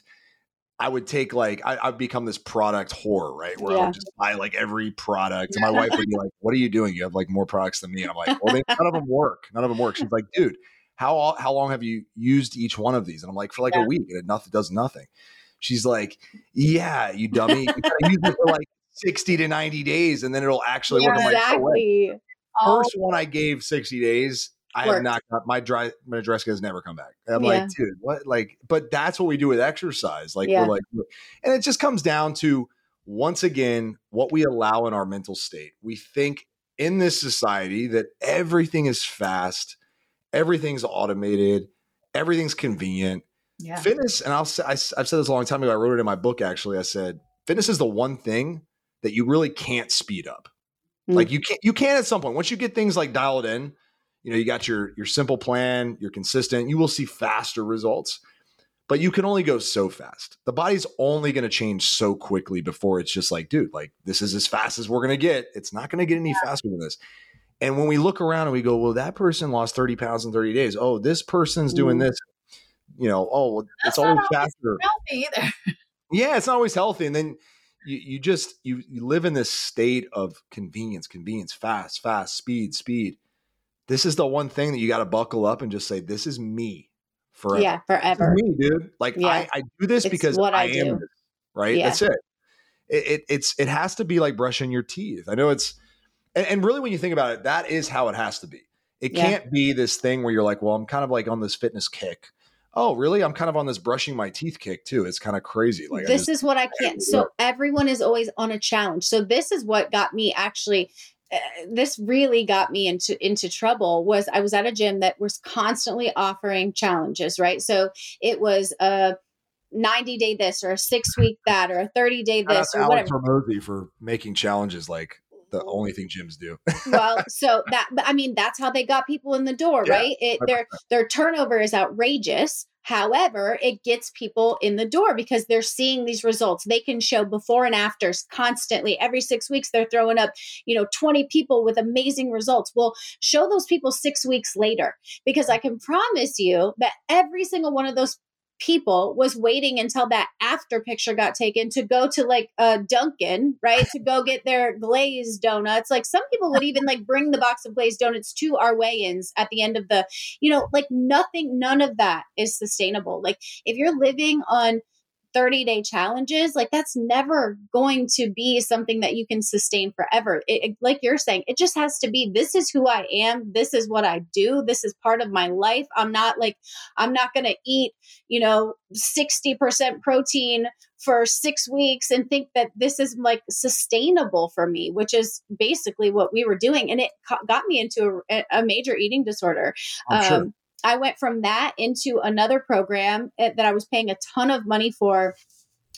I would take like I, I'd become this product whore, right? Where I would just buy like every product, and my wife would be like, "What are you doing? You have like more products than me." And I'm like, "Well, they, none of them work. None of them work." She's like, "Dude, how how long have you used each one of these?" And I'm like, "For like Yeah. a week, and it nothing does nothing." She's like, "Yeah, you dummy. You gotta use it for like 60 to 90 days, and then it'll actually work." I'm like, exactly. oh, First one I gave 60 days. I have not got my dry my dress has never come back. I'm Yeah. like, dude, what? Like, but that's what we do with exercise. Like, Yeah. we're like, and it just comes down to once again what we allow in our mental state. We think in this society that everything is fast, everything's automated, everything's convenient. yeah Fitness, and I'll say, I, I've said this a long time ago. I wrote it in my book. Actually, I said fitness is the one thing that you really can't speed up. Mm. Like you can't you can at some point once you get things like dialed in, you know, you got your your simple plan, you're consistent, you will see faster results. But you can only go so fast. The body's only going to change so quickly before it's just like, dude, like this is as fast as we're going to get. It's not going to get any faster than this. And when we look around and we go, well, that person lost 30 pounds in 30 days. Oh, this person's doing Mm. this. You know, oh, well, it's always always faster healthy either yeah it's not always healthy and then you, you just you, you live in this state of convenience convenience fast fast speed speed this is the one thing that you got to buckle up and just say this is me forever Yeah, forever. me dude like Yeah. I, I do this It's because what i, I am this right Yeah. that's it. it it it's it has to be like brushing your teeth i know it's and, and really when you think about it that is how it has to be it Yeah. can't be this thing where you're like well i'm kind of like on this fitness kick oh really i'm kind of on this brushing my teeth kick too it's kind of crazy like this just- is what I can't. So everyone is always on a challenge. So this is what got me actually Uh, this really got me into into trouble was I was at a gym that was constantly offering challenges, right? So it was a 90 day this or a six week that or a 30 day this or Alex whatever. For making challenges like the only thing gyms do. well, so that I mean that's how they got people in the door, Yeah, right? It, their their turnover is outrageous. However, it gets people in the door because they're seeing these results. They can show before and afters constantly. Every 6 weeks they're throwing up, you know, 20 people with amazing results. Well, show those people 6 weeks later because I can promise you that every single one of those people was waiting until that after picture got taken to go to like uh Dunkin', right? to go get their glazed donuts. Like some people would even like bring the box of glazed donuts to our weigh-ins at the end of the, you know, like nothing, none of that is sustainable. Like if you're living on 30 day challenges, like that's never going to be something that you can sustain forever. It, it- like you're saying, it just has to be this is who I am. This is what I do. This is part of my life. I'm not like, I'm not going to eat, you know, 60% protein for six weeks and think that this is like sustainable for me, which is basically what we were doing. And it co- got me into a, a major eating disorder. I'm sure. Um, I went from that into another program eh, that I was paying a ton of money for.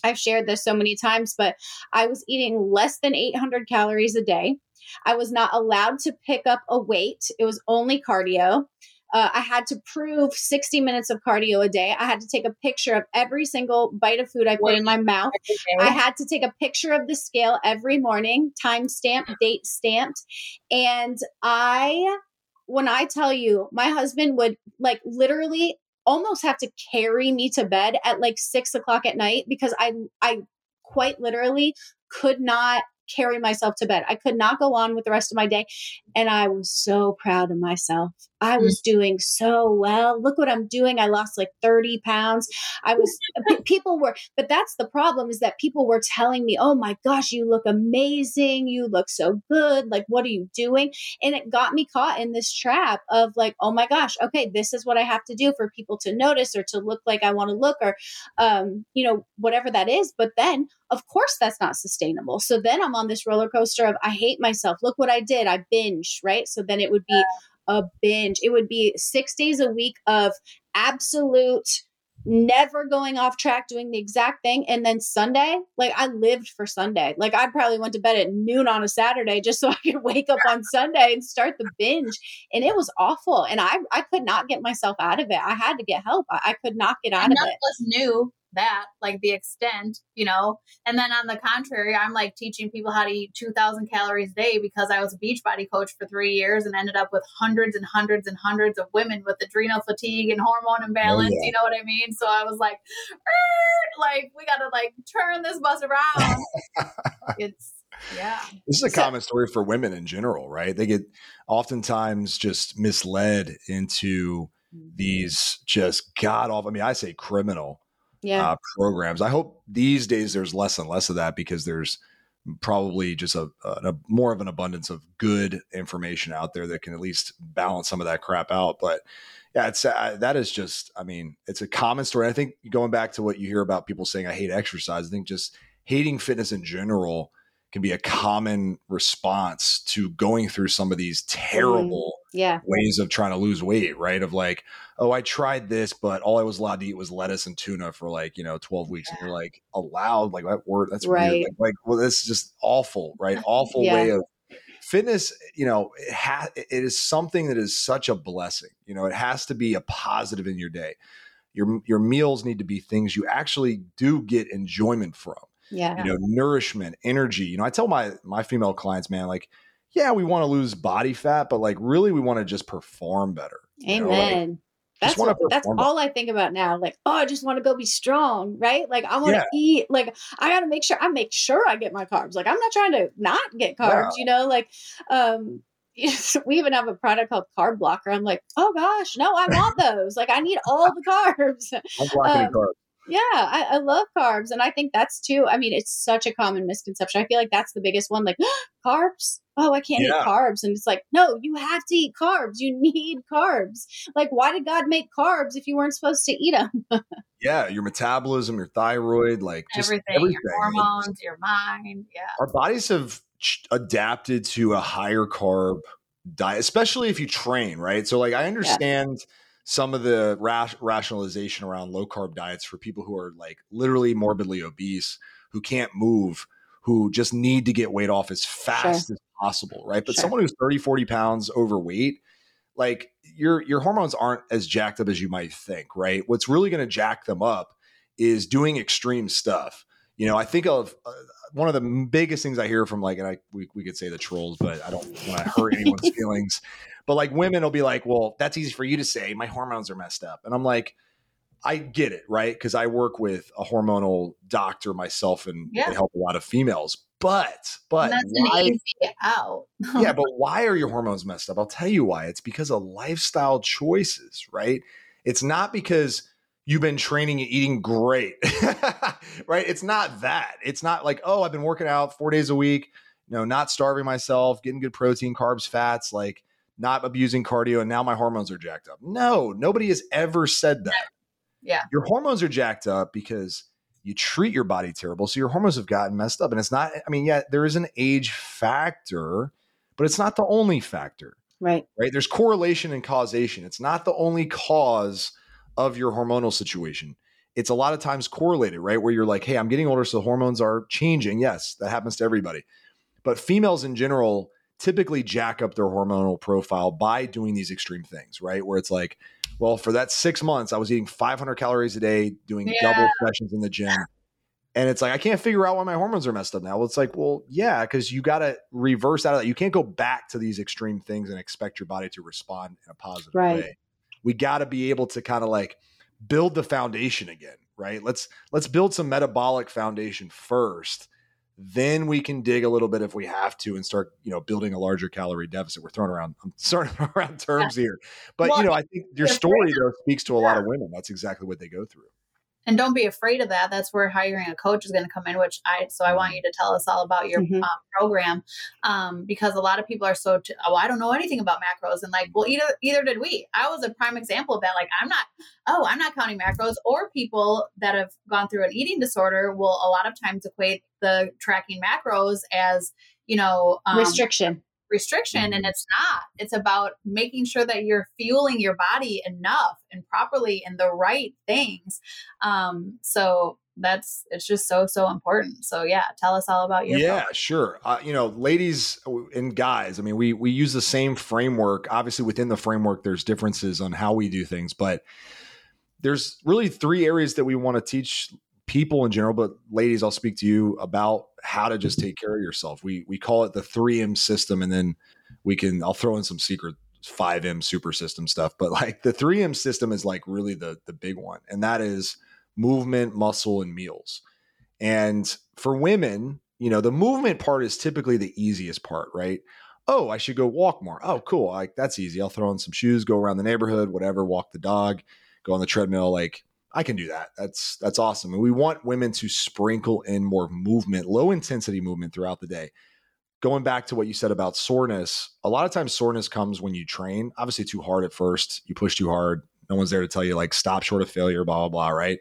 I've shared this so many times, but I was eating less than 800 calories a day. I was not allowed to pick up a weight, it was only cardio. Uh, I had to prove 60 minutes of cardio a day. I had to take a picture of every single bite of food I put in my mouth. I had to take a picture of the scale every morning, time stamped, date stamped. And I, when I tell you, my husband would like literally almost have to carry me to bed at like six o'clock at night because I, I quite literally could not carry myself to bed. I could not go on with the rest of my day. And I was so proud of myself. I was doing so well. Look what I'm doing. I lost like 30 pounds. I was, people were, but that's the problem is that people were telling me, oh my gosh, you look amazing. You look so good. Like, what are you doing? And it got me caught in this trap of like, oh my gosh, okay, this is what I have to do for people to notice or to look like I want to look or, um, you know, whatever that is. But then, of course, that's not sustainable. So then I'm on this roller coaster of I hate myself. Look what I did. I binge, right? So then it would be a binge. It would be six days a week of absolute never going off track doing the exact thing. And then sunday like i lived for sunday. Like i probably went to bed at noon on a saturday just so i could wake up on sunday and start the binge. And it was awful. And i i could not get myself out of it. I had to get help. I, I could not get out and of none it. of us knew that, like the extent, you know. And then on the contrary, I'm like teaching people how to eat 2,000 calories a day because I was a Beachbody coach for three years and ended up with hundreds and hundreds and hundreds of women with adrenal fatigue and hormone oh, imbalance. yeah. You know what I mean? So I was like, like we got to like turn this bus around. it's yeah. This is a So- common story for women in general, right? They get oftentimes just misled into mm-hmm. these just god awful. I mean, I say criminal yeah uh, programs. I hope these days there's less and less of that because there's probably just a, a, more of an abundance of good information out there that can at least balance some of that crap out. But yeah, it's uh, that is just. I mean, it's a common story. I think going back to what you hear about people saying, "I hate exercise." I think just hating fitness in general can be a common response to going through some of these mm-hmm. terrible yeah ways of trying to lose weight, right? Of like, oh, I tried this, but all I was allowed to eat was lettuce and tuna for like, you know, 12 weeks. And you're like, allowed? Like that word, that's Right. weird. Like, like, well, that's just awful, right? Awful Yeah. way of fitness, you know, it, ha- it is something that is such a blessing. You know, it has to be a positive in your day. Your, your meals need to be things you actually do get enjoyment from yeah you know nourishment energy you know i tell my my female clients man like yeah we want to lose body fat but like really we want to just perform better like, amen that's what, that's perform. all I think about now. Like, oh, I just want to go be strong, right? Like, I want to Yeah. eat. Like, I got to make sure I make sure I get my carbs. Like, I'm not trying to not get carbs. You know, like, um, we even have a product called Carb Blocker. I'm like, oh gosh, no, I want those. like, I need all the carbs. i'm blocking um, carbs Yeah, I, I love carbs. And I think that's too, I mean, it's such a common misconception. I feel like that's the biggest one. Like, carbs? Oh, I can't Yeah. eat carbs. And it's like, no, you have to eat carbs. You need carbs. Like, why did God make carbs if you weren't supposed to eat them? yeah your metabolism your thyroid like just everything, everything, your hormones, your mind. Yeah. our bodies have adapted to a higher carb diet, especially if you train, right? So, like, I understand. Yeah. Some of the rationalization around low carb diets for people who are like literally morbidly obese, who can't move, who just need to get weight off as fast sure. as possible, right? But sure. someone who's 30, 40 pounds overweight, like your your hormones aren't as jacked up as you might think, right? What's really going to jack them up is doing extreme stuff. You know, I think of uh, one of the biggest things I hear from like, and I we, we could say the trolls, but I don't want to hurt anyone's feelings. But like women will be like, well, that's easy for you to say. My hormones are messed up. And I'm like, I get it, right? Because I work with a hormonal doctor myself and yeah. help a lot of females. But but why, out. yeah, but why are your hormones messed up? I'll tell you why. It's because of lifestyle choices, right? It's not because you've been training and eating great, right? It's not that. It's not like, oh, I've been working out four days a week, you know, not starving myself, getting good protein, carbs, fats, like not abusing cardio, and now my hormones are jacked up. No, nobody has ever said that. Yeah. Your hormones are jacked up because you treat your body terrible. So your hormones have gotten messed up. And it's not, I mean, yeah, there is an age factor, but it's not the only factor. Right. Right. There's correlation and causation. It's not the only cause of your hormonal situation. It's a lot of times correlated, right? Where you're like, hey, I'm getting older, so hormones are changing. Yes, that happens to everybody. But females in general typically jack up their hormonal profile by doing these extreme things, right? Where it's like, well, for that six months, I was eating 500 calories a day, doing yeah. double sessions in the gym. And it's like, I can't figure out why my hormones are messed up now. Well, it's like, well, yeah, because you got to reverse out of that. You can't go back to these extreme things and expect your body to respond in a positive right. way. We got to be able to kind of like build the foundation again, right? Let's let's build some metabolic foundation first then we can dig a little bit if we have to and start you know building a larger calorie deficit we're throwing around i'm throwing around terms yeah. here but well, you know i think your story though speaks to a yeah. lot of women that's exactly what they go through and don't be afraid of that. That's where hiring a coach is going to come in which i so i want you to tell us all about your mm-hmm. um, program um, because a lot of people are so t- oh i don't know anything about macros. And like well either either did we. I was a prime example of that. Like i'm not oh i'm not counting macros or people that have gone through an eating disorder will a lot of times equate the tracking macros as you know um, restriction restriction and mm-hmm. it's not. It's about making sure that you're fueling your body enough and properly and the right things. Um so that's it's just so so important. So yeah tell us all about your yeah sure. Uh, you know ladies and guys i mean we we use the same framework. Obviously within the framework there's differences on how we do things but there's really three areas that we want to teach people in general, but ladies, I'll speak to you about how to just mm-hmm. take care of yourself. We we call it the 3M system, and then we can I'll throw in some secret 5M super system stuff. But like the 3M system is like really the the big one, and that is movement, muscle, and meals. And for women, you know, the movement part is typically the easiest part, right? Oh, I should go walk more. Oh, cool. Like that's easy. I'll throw on some shoes, go around the neighborhood, whatever, walk the dog, go on the treadmill. Like I can do that. That's that's awesome. And we want women to sprinkle in more movement, low intensity movement throughout the day. Going back to what you said about soreness, a lot of times soreness comes when you train. Obviously, too hard at first. You push too hard. No one's there to tell you like stop short of failure, blah blah blah. Right.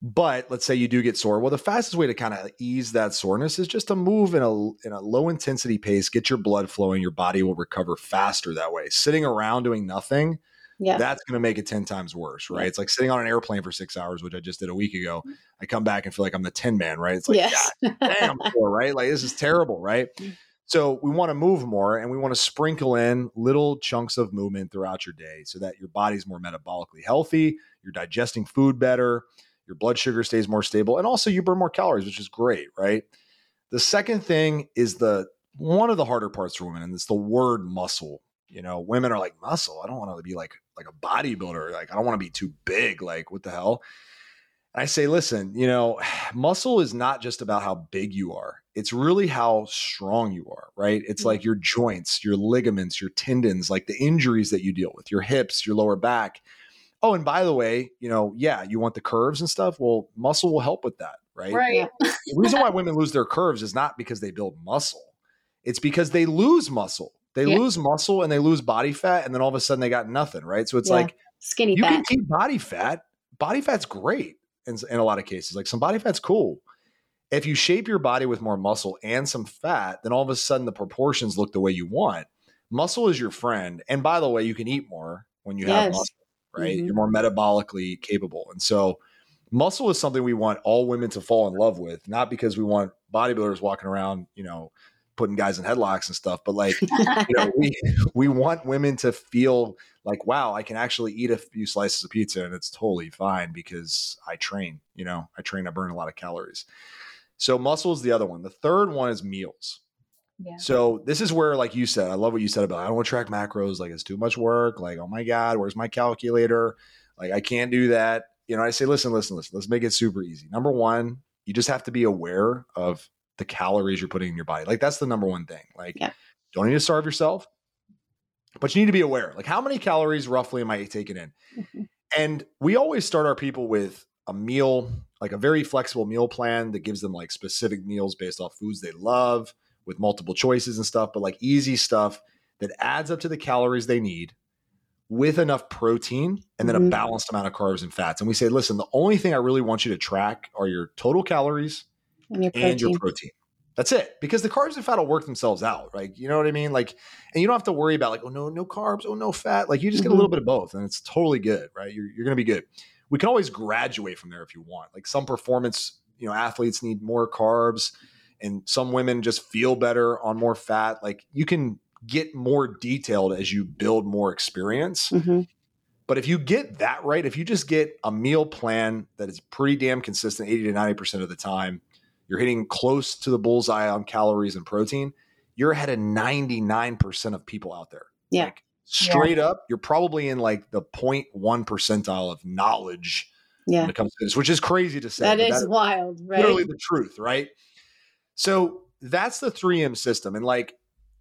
But let's say you do get sore. Well, the fastest way to kind of ease that soreness is just to move in a in a low intensity pace, get your blood flowing. Your body will recover faster that way. Sitting around doing nothing yeah. that's going to make it 10 times worse, right? It's like sitting on an airplane for six hours, which I just did a week ago. Mm. I come back and feel like I'm the Tin Man, right? It's like, yes. damn, poor, right? Like, this is terrible, right? Mm. So we want to move more and we want to sprinkle in little chunks of movement throughout your day so that your body's more metabolically healthy, you're digesting food better, your blood sugar stays more stable, and also you burn more calories, which is great, right? The second thing is the one of the harder parts for women, and it's the word muscle. You know, women are like muscle. I don't want to be like like a bodybuilder. Like I don't want to be too big. Like what the hell? And I say, listen, you know, muscle is not just about how big you are. It's really how strong you are, right? It's like mm-hmm. your joints, your ligaments, your tendons, like the injuries that you deal with, your hips, your lower back. Oh, and by the way, you know, yeah, you want the curves and stuff. Well, muscle will help with that, right? Right. the reason why women lose their curves is not because they build muscle. It's because they lose muscle. They yeah. lose muscle and they lose body fat, and then all of a sudden they got nothing, right? So it's yeah. like skinny. You fat. can keep body fat. Body fat's great in, in a lot of cases. Like some body fat's cool. if you shape your body with more muscle and some fat, then all of a sudden the proportions look the way you want. Muscle is your friend. And by the way, you can eat more when you yes. have muscle, right? Mm-hmm. You're more metabolically capable. And so muscle is something we want all women to fall in love with, not because we want bodybuilders walking around, you know, putting guys in headlocks and stuff, but like, you know, we we want women to feel like, wow, I can actually eat a few slices of pizza and it's totally fine because I train, you know, I train, I burn a lot of calories. So muscle is the other one. The third one is meals. Yeah. So this is where, like you said, I love what you said about I don't want to track macros. Like it's too much work. Like, oh my God, where's my calculator? Like I can't do that. You know, I say, listen, listen, listen. Let's make it super easy. Number one, you just have to be aware of the calories you're putting in your body. Like that's the number one thing. Like yeah. don't need to starve yourself, but you need to be aware. Like how many calories roughly am I taking in? Mm-hmm. And we always start our people with a meal, like a very flexible meal plan that gives them like specific meals based off foods they love with multiple choices and stuff, but like easy stuff that adds up to the calories they need with enough protein and then mm-hmm. a balanced amount of carbs and fats. And we say, listen, the only thing I really want you to track are your total calories and your protein. And your protein. That's it. Because the carbs and fat will work themselves out. Like, you know what I mean? Like, and you don't have to worry about like, oh no, no carbs, oh no fat. Like you just mm-hmm. get a little bit of both and it's totally good, right? You're, you're gonna be good. We can always graduate from there if you want. Like some performance, you know, athletes need more carbs and some women just feel better on more fat. Like you can get more detailed as you build more experience. Mm-hmm. But if you get that right, if you just get a meal plan that is pretty damn consistent 80 to 90% of the time, you're hitting close to the bullseye on calories and protein, you're ahead of 99% of people out there. Yeah. Like, straight yeah. up, you're probably in like the 0.1 percentile of knowledge yeah. when it comes to this, which is crazy to say. That is that wild, right? Literally the truth, right? So that's the 3M system. And like,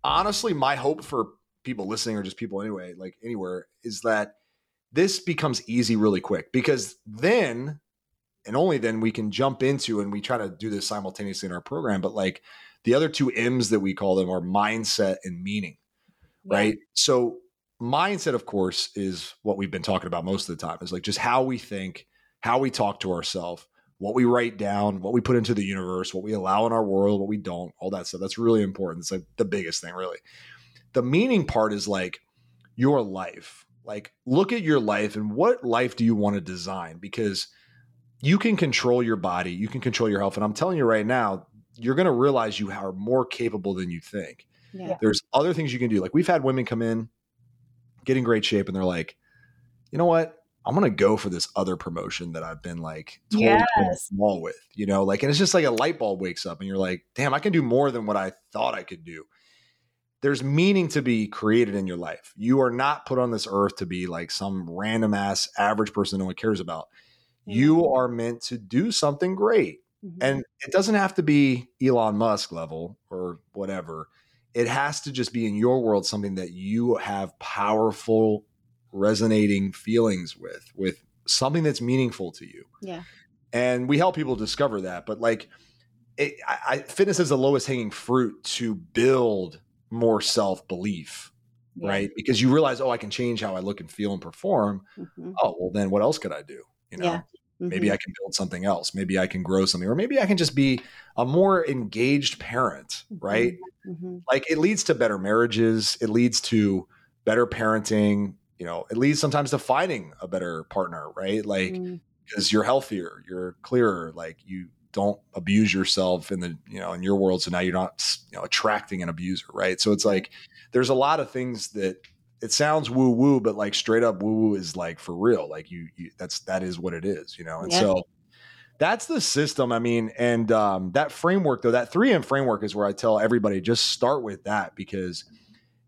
honestly, my hope for people listening or just people anyway, like anywhere, is that this becomes easy really quick because then and only then we can jump into and we try to do this simultaneously in our program but like the other two m's that we call them are mindset and meaning yeah. right? So mindset of course is what we've been talking about most of the time is like just how we think how we talk to ourselves what we write down what we put into the universe what we allow in our world what we don't all that stuff. That's really important. It's like the biggest thing really. The meaning part is like your life. Like look at your life and what life do you want to design? Because you can control your body, you can control your health. And I'm telling you right now, you're going to realize you are more capable than you think. Yeah. There's other things you can do. Like we've had women come in, get in great shape, and they're like, you know what? I'm gonna go for this other promotion that I've been like told yes. small with, you know, like, and it's just like a light bulb wakes up, and you're like, damn, I can do more than what I thought I could do. There's meaning to be created in your life. You are not put on this earth to be like some random ass average person no one cares about you are meant to do something great. Mm-hmm. And it doesn't have to be Elon Musk level or whatever. It has to just be in your world something that you have powerful, resonating feelings with, with something that's meaningful to you. Yeah. And we help people discover that. But like, it, I, fitness is the lowest hanging fruit to build more self belief, right? Because you realize, oh, I can change how I look and feel and perform. Mm-hmm. Oh, well, then what else could I do? You know, yeah. Mm-hmm. Maybe I can build something else. Maybe I can grow something, or maybe I can just be a more engaged parent, right? Mm-hmm. mm-hmm. Like it leads to better marriages, it leads to better parenting, you know, it leads sometimes to finding a better partner, right? Like because mm. you're healthier, you're clearer, like you don't abuse yourself in the, you know, in your world. So now you're not, you know, attracting an abuser, right? So it's like there's a lot of things that it sounds woo woo, but like straight up woo woo is like for real. Like you, you that's that is what it is, you know. And yeah. so that's the system. I mean, and um, that framework though, that 3M framework is where I tell everybody just start with that because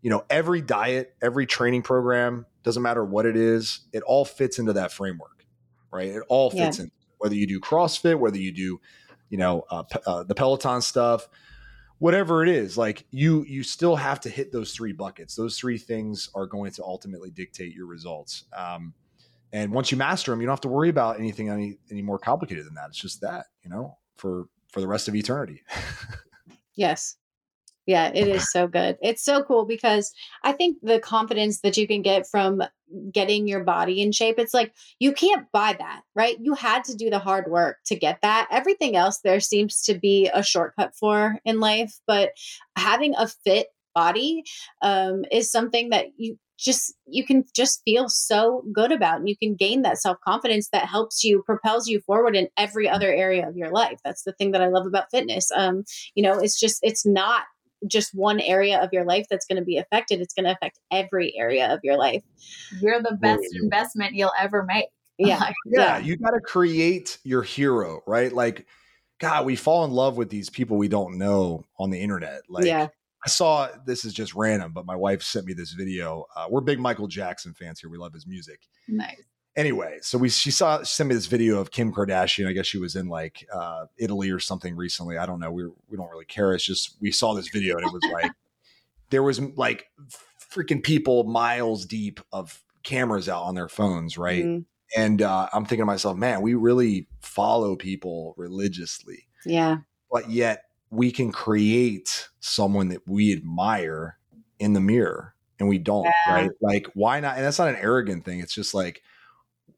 you know every diet, every training program doesn't matter what it is, it all fits into that framework, right? It all fits yeah. in whether you do CrossFit, whether you do, you know, uh, uh, the Peloton stuff whatever it is like you you still have to hit those three buckets. Those three things are going to ultimately dictate your results. Um, and once you master them you don't have to worry about anything any, any more complicated than that. It's just that you know for for the rest of eternity. Yes Yeah, it is so good. It's so cool because I think the confidence that you can get from getting your body in shape, it's like you can't buy that, right? You had to do the hard work to get that. Everything else there seems to be a shortcut for in life, but having a fit body um, is something that you just you can just feel so good about and you can gain that self-confidence that helps you propels you forward in every other area of your life that's the thing that i love about fitness um you know it's just it's not just one area of your life that's going to be affected it's going to affect every area of your life you're the best investment you'll ever make yeah yeah, yeah. you got to create your hero right like god we fall in love with these people we don't know on the internet like yeah I saw this is just random, but my wife sent me this video. Uh, we're big Michael Jackson fans here. We love his music. Nice. Anyway, so we she saw she sent me this video of Kim Kardashian. I guess she was in like uh, Italy or something recently. I don't know. We we don't really care. It's just we saw this video and it was like there was like freaking people miles deep of cameras out on their phones, right? Mm-hmm. And uh, I'm thinking to myself, man, we really follow people religiously. Yeah. But yet we can create someone that we admire in the mirror and we don't, yeah. right? Like, why not? And that's not an arrogant thing. It's just like,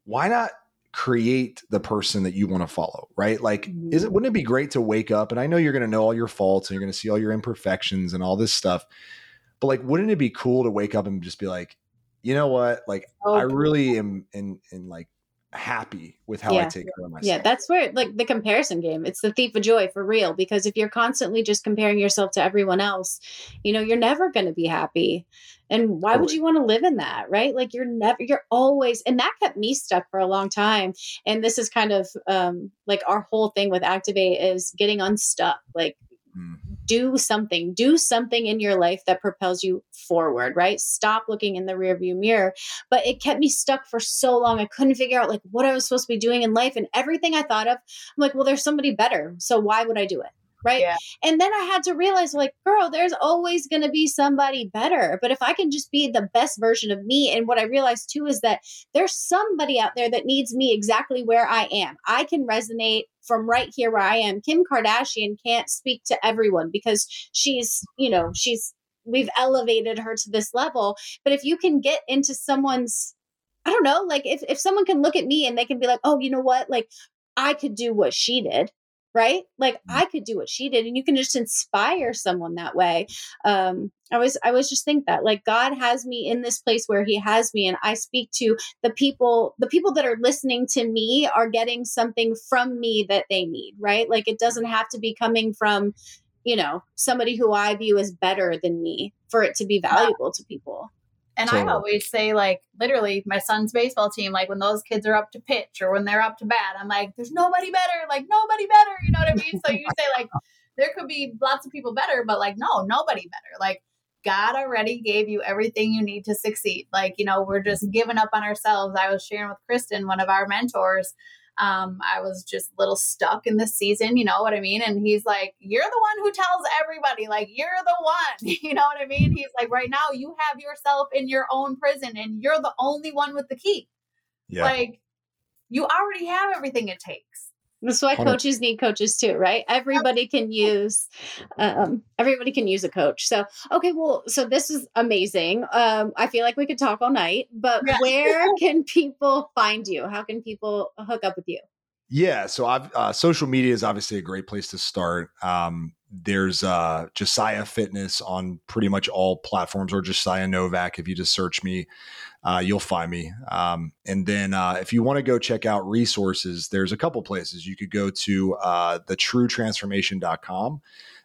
why not create the person that you want to follow, right? Like, mm-hmm. is it, wouldn't it be great to wake up? And I know you're going to know all your faults and you're going to see all your imperfections and all this stuff, but like, wouldn't it be cool to wake up and just be like, you know what? Like, I really am in, in like happy with how yeah. I take care of myself. Yeah, that's where like the comparison game. It's the thief of joy for real because if you're constantly just comparing yourself to everyone else, you know, you're never going to be happy. And why would you want to live in that, right? Like you're never you're always and that kept me stuck for a long time. And this is kind of um like our whole thing with Activate is getting unstuck. Like mm do something do something in your life that propels you forward right? Stop looking in the rearview mirror. But it kept me stuck for so long. I couldn't figure out like what i was supposed to be doing in life and everything i thought of i'm like well there's somebody better so why would i do it right yeah. and then i had to realize like girl there's always going to be somebody better but if i can just be the best version of me and what i realized too is that there's somebody out there that needs me exactly where i am i can resonate from right here where i am kim kardashian can't speak to everyone because she's you know she's we've elevated her to this level but if you can get into someone's I don't know, like if, if someone can look at me and they can be like, oh, you know what? Like I could do what she did right? Like mm. i could do what she did and you can just inspire someone that way. Um i was i was just think that like god has me in this place where he has me and i speak to the people the people that are listening to me are getting something from me that they need right? Like it doesn't have to be coming from you know somebody who i view as better than me for it to be valuable to people and I always say, like, literally, my son's baseball team, like, when those kids are up to pitch or when they're up to bat, I'm like, there's nobody better, like, nobody better. You know what I mean? so you say, like, there could be lots of people better, but like, no, nobody better. Like, God already gave you everything you need to succeed. Like, you know, we're just giving up on ourselves. I was sharing with Kristen, one of our mentors, um, I was just a little stuck in this season, you know what I mean? And he's like, You're the one who tells everybody, like, you're the one, you know what I mean? He's like, Right now, you have yourself in your own prison and you're the only one with the key. Yeah. Like, you already have everything it takes. That's why coaches need coaches too, right? Everybody can use, um, everybody can use a coach. So, okay, well, so this is amazing. Um, I feel like we could talk all night, but yeah. where can people find you? How can people hook up with you? Yeah, so I've, uh, social media is obviously a great place to start. Um, there's uh, Josiah Fitness on pretty much all platforms, or Josiah Novak. If you just search me, uh, you'll find me. Um, and then uh, if you want to go check out resources, there's a couple places. You could go to uh, thetruetransformation.com.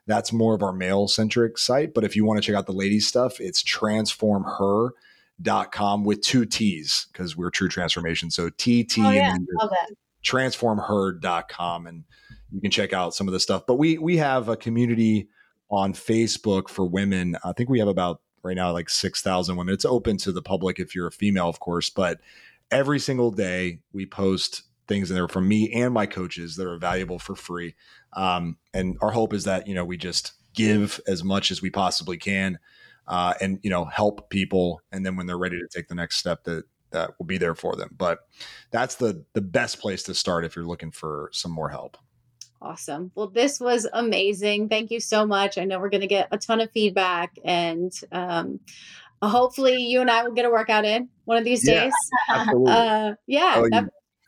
That's more of our male centric site. But if you want to check out the ladies stuff, it's transformher.com with two T's because we're True Transformation. So TT oh, yeah. and transformher.com. And you can check out some of the stuff. But we we have a community on Facebook for women. I think we have about right now like 6,000 women. It's open to the public if you're a female, of course, but every single day we post things in there from me and my coaches that are valuable for free. Um, and our hope is that, you know, we just give as much as we possibly can uh, and, you know, help people. And then when they're ready to take the next step that, that will be there for them. But that's the, the best place to start if you're looking for some more help. Awesome. Well, this was amazing. Thank you so much. I know we're going to get a ton of feedback and um, hopefully you and I will get a workout in one of these Yeah, days. Absolutely. Uh, yeah. Oh, that-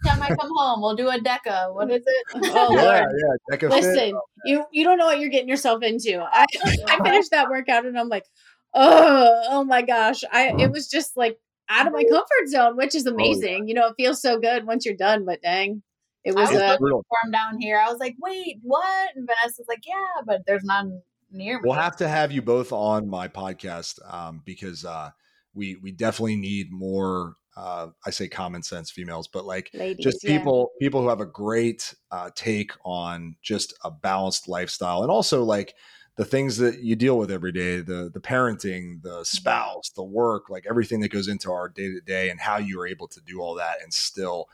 Time I come home, we'll do a DEKA. What is it? oh, yeah, Lord. yeah. DEKA Fit. Listen, you you don't know what you're getting yourself into. I, I finished that workout and I'm like, oh, oh my gosh. I it was just like out of my comfort zone, which is amazing. You know, it feels so good once you're done, but dang, it was a was looking brutal. for him down here. I was like, wait, what? And Vanessa's like, yeah, but there's none near me. We'll have to have you both on my podcast um, because uh, we we definitely need more. Uh, I say common sense females, but like ladies. just yeah. people people who have a great uh, take on just a balanced lifestyle and also like the things that you deal with every day the the parenting the spouse the work like everything that goes into our day to day and how you are able to do all that and still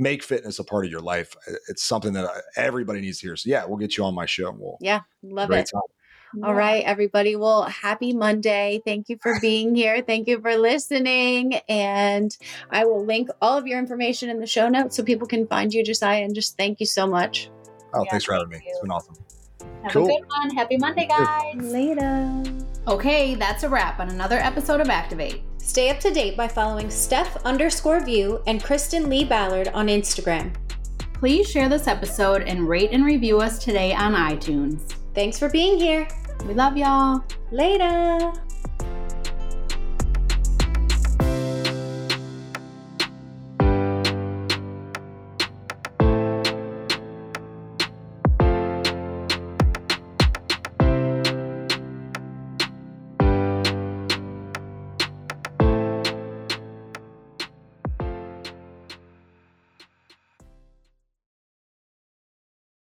make fitness a part of your life it's something that uh, everybody needs to hear so yeah we'll get you on my show we'll Yeah, love it. time. All right, everybody. Well, happy Monday. Thank you for being here. Thank you for listening. And I will link all of your information in the show notes so people can find you, Josiah. And just thank you so much. oh Yeah, thanks for having me thank it's you. been awesome Have Cool. a good one. Happy Monday, guys. Later. Okay, that's a wrap on another episode of Activate. Stay up to date by following Steph underscore view and Kristen Lee Ballard on Instagram. Please share this episode and rate and review us today on iTunes. Thanks for being here. We love y'all. Later.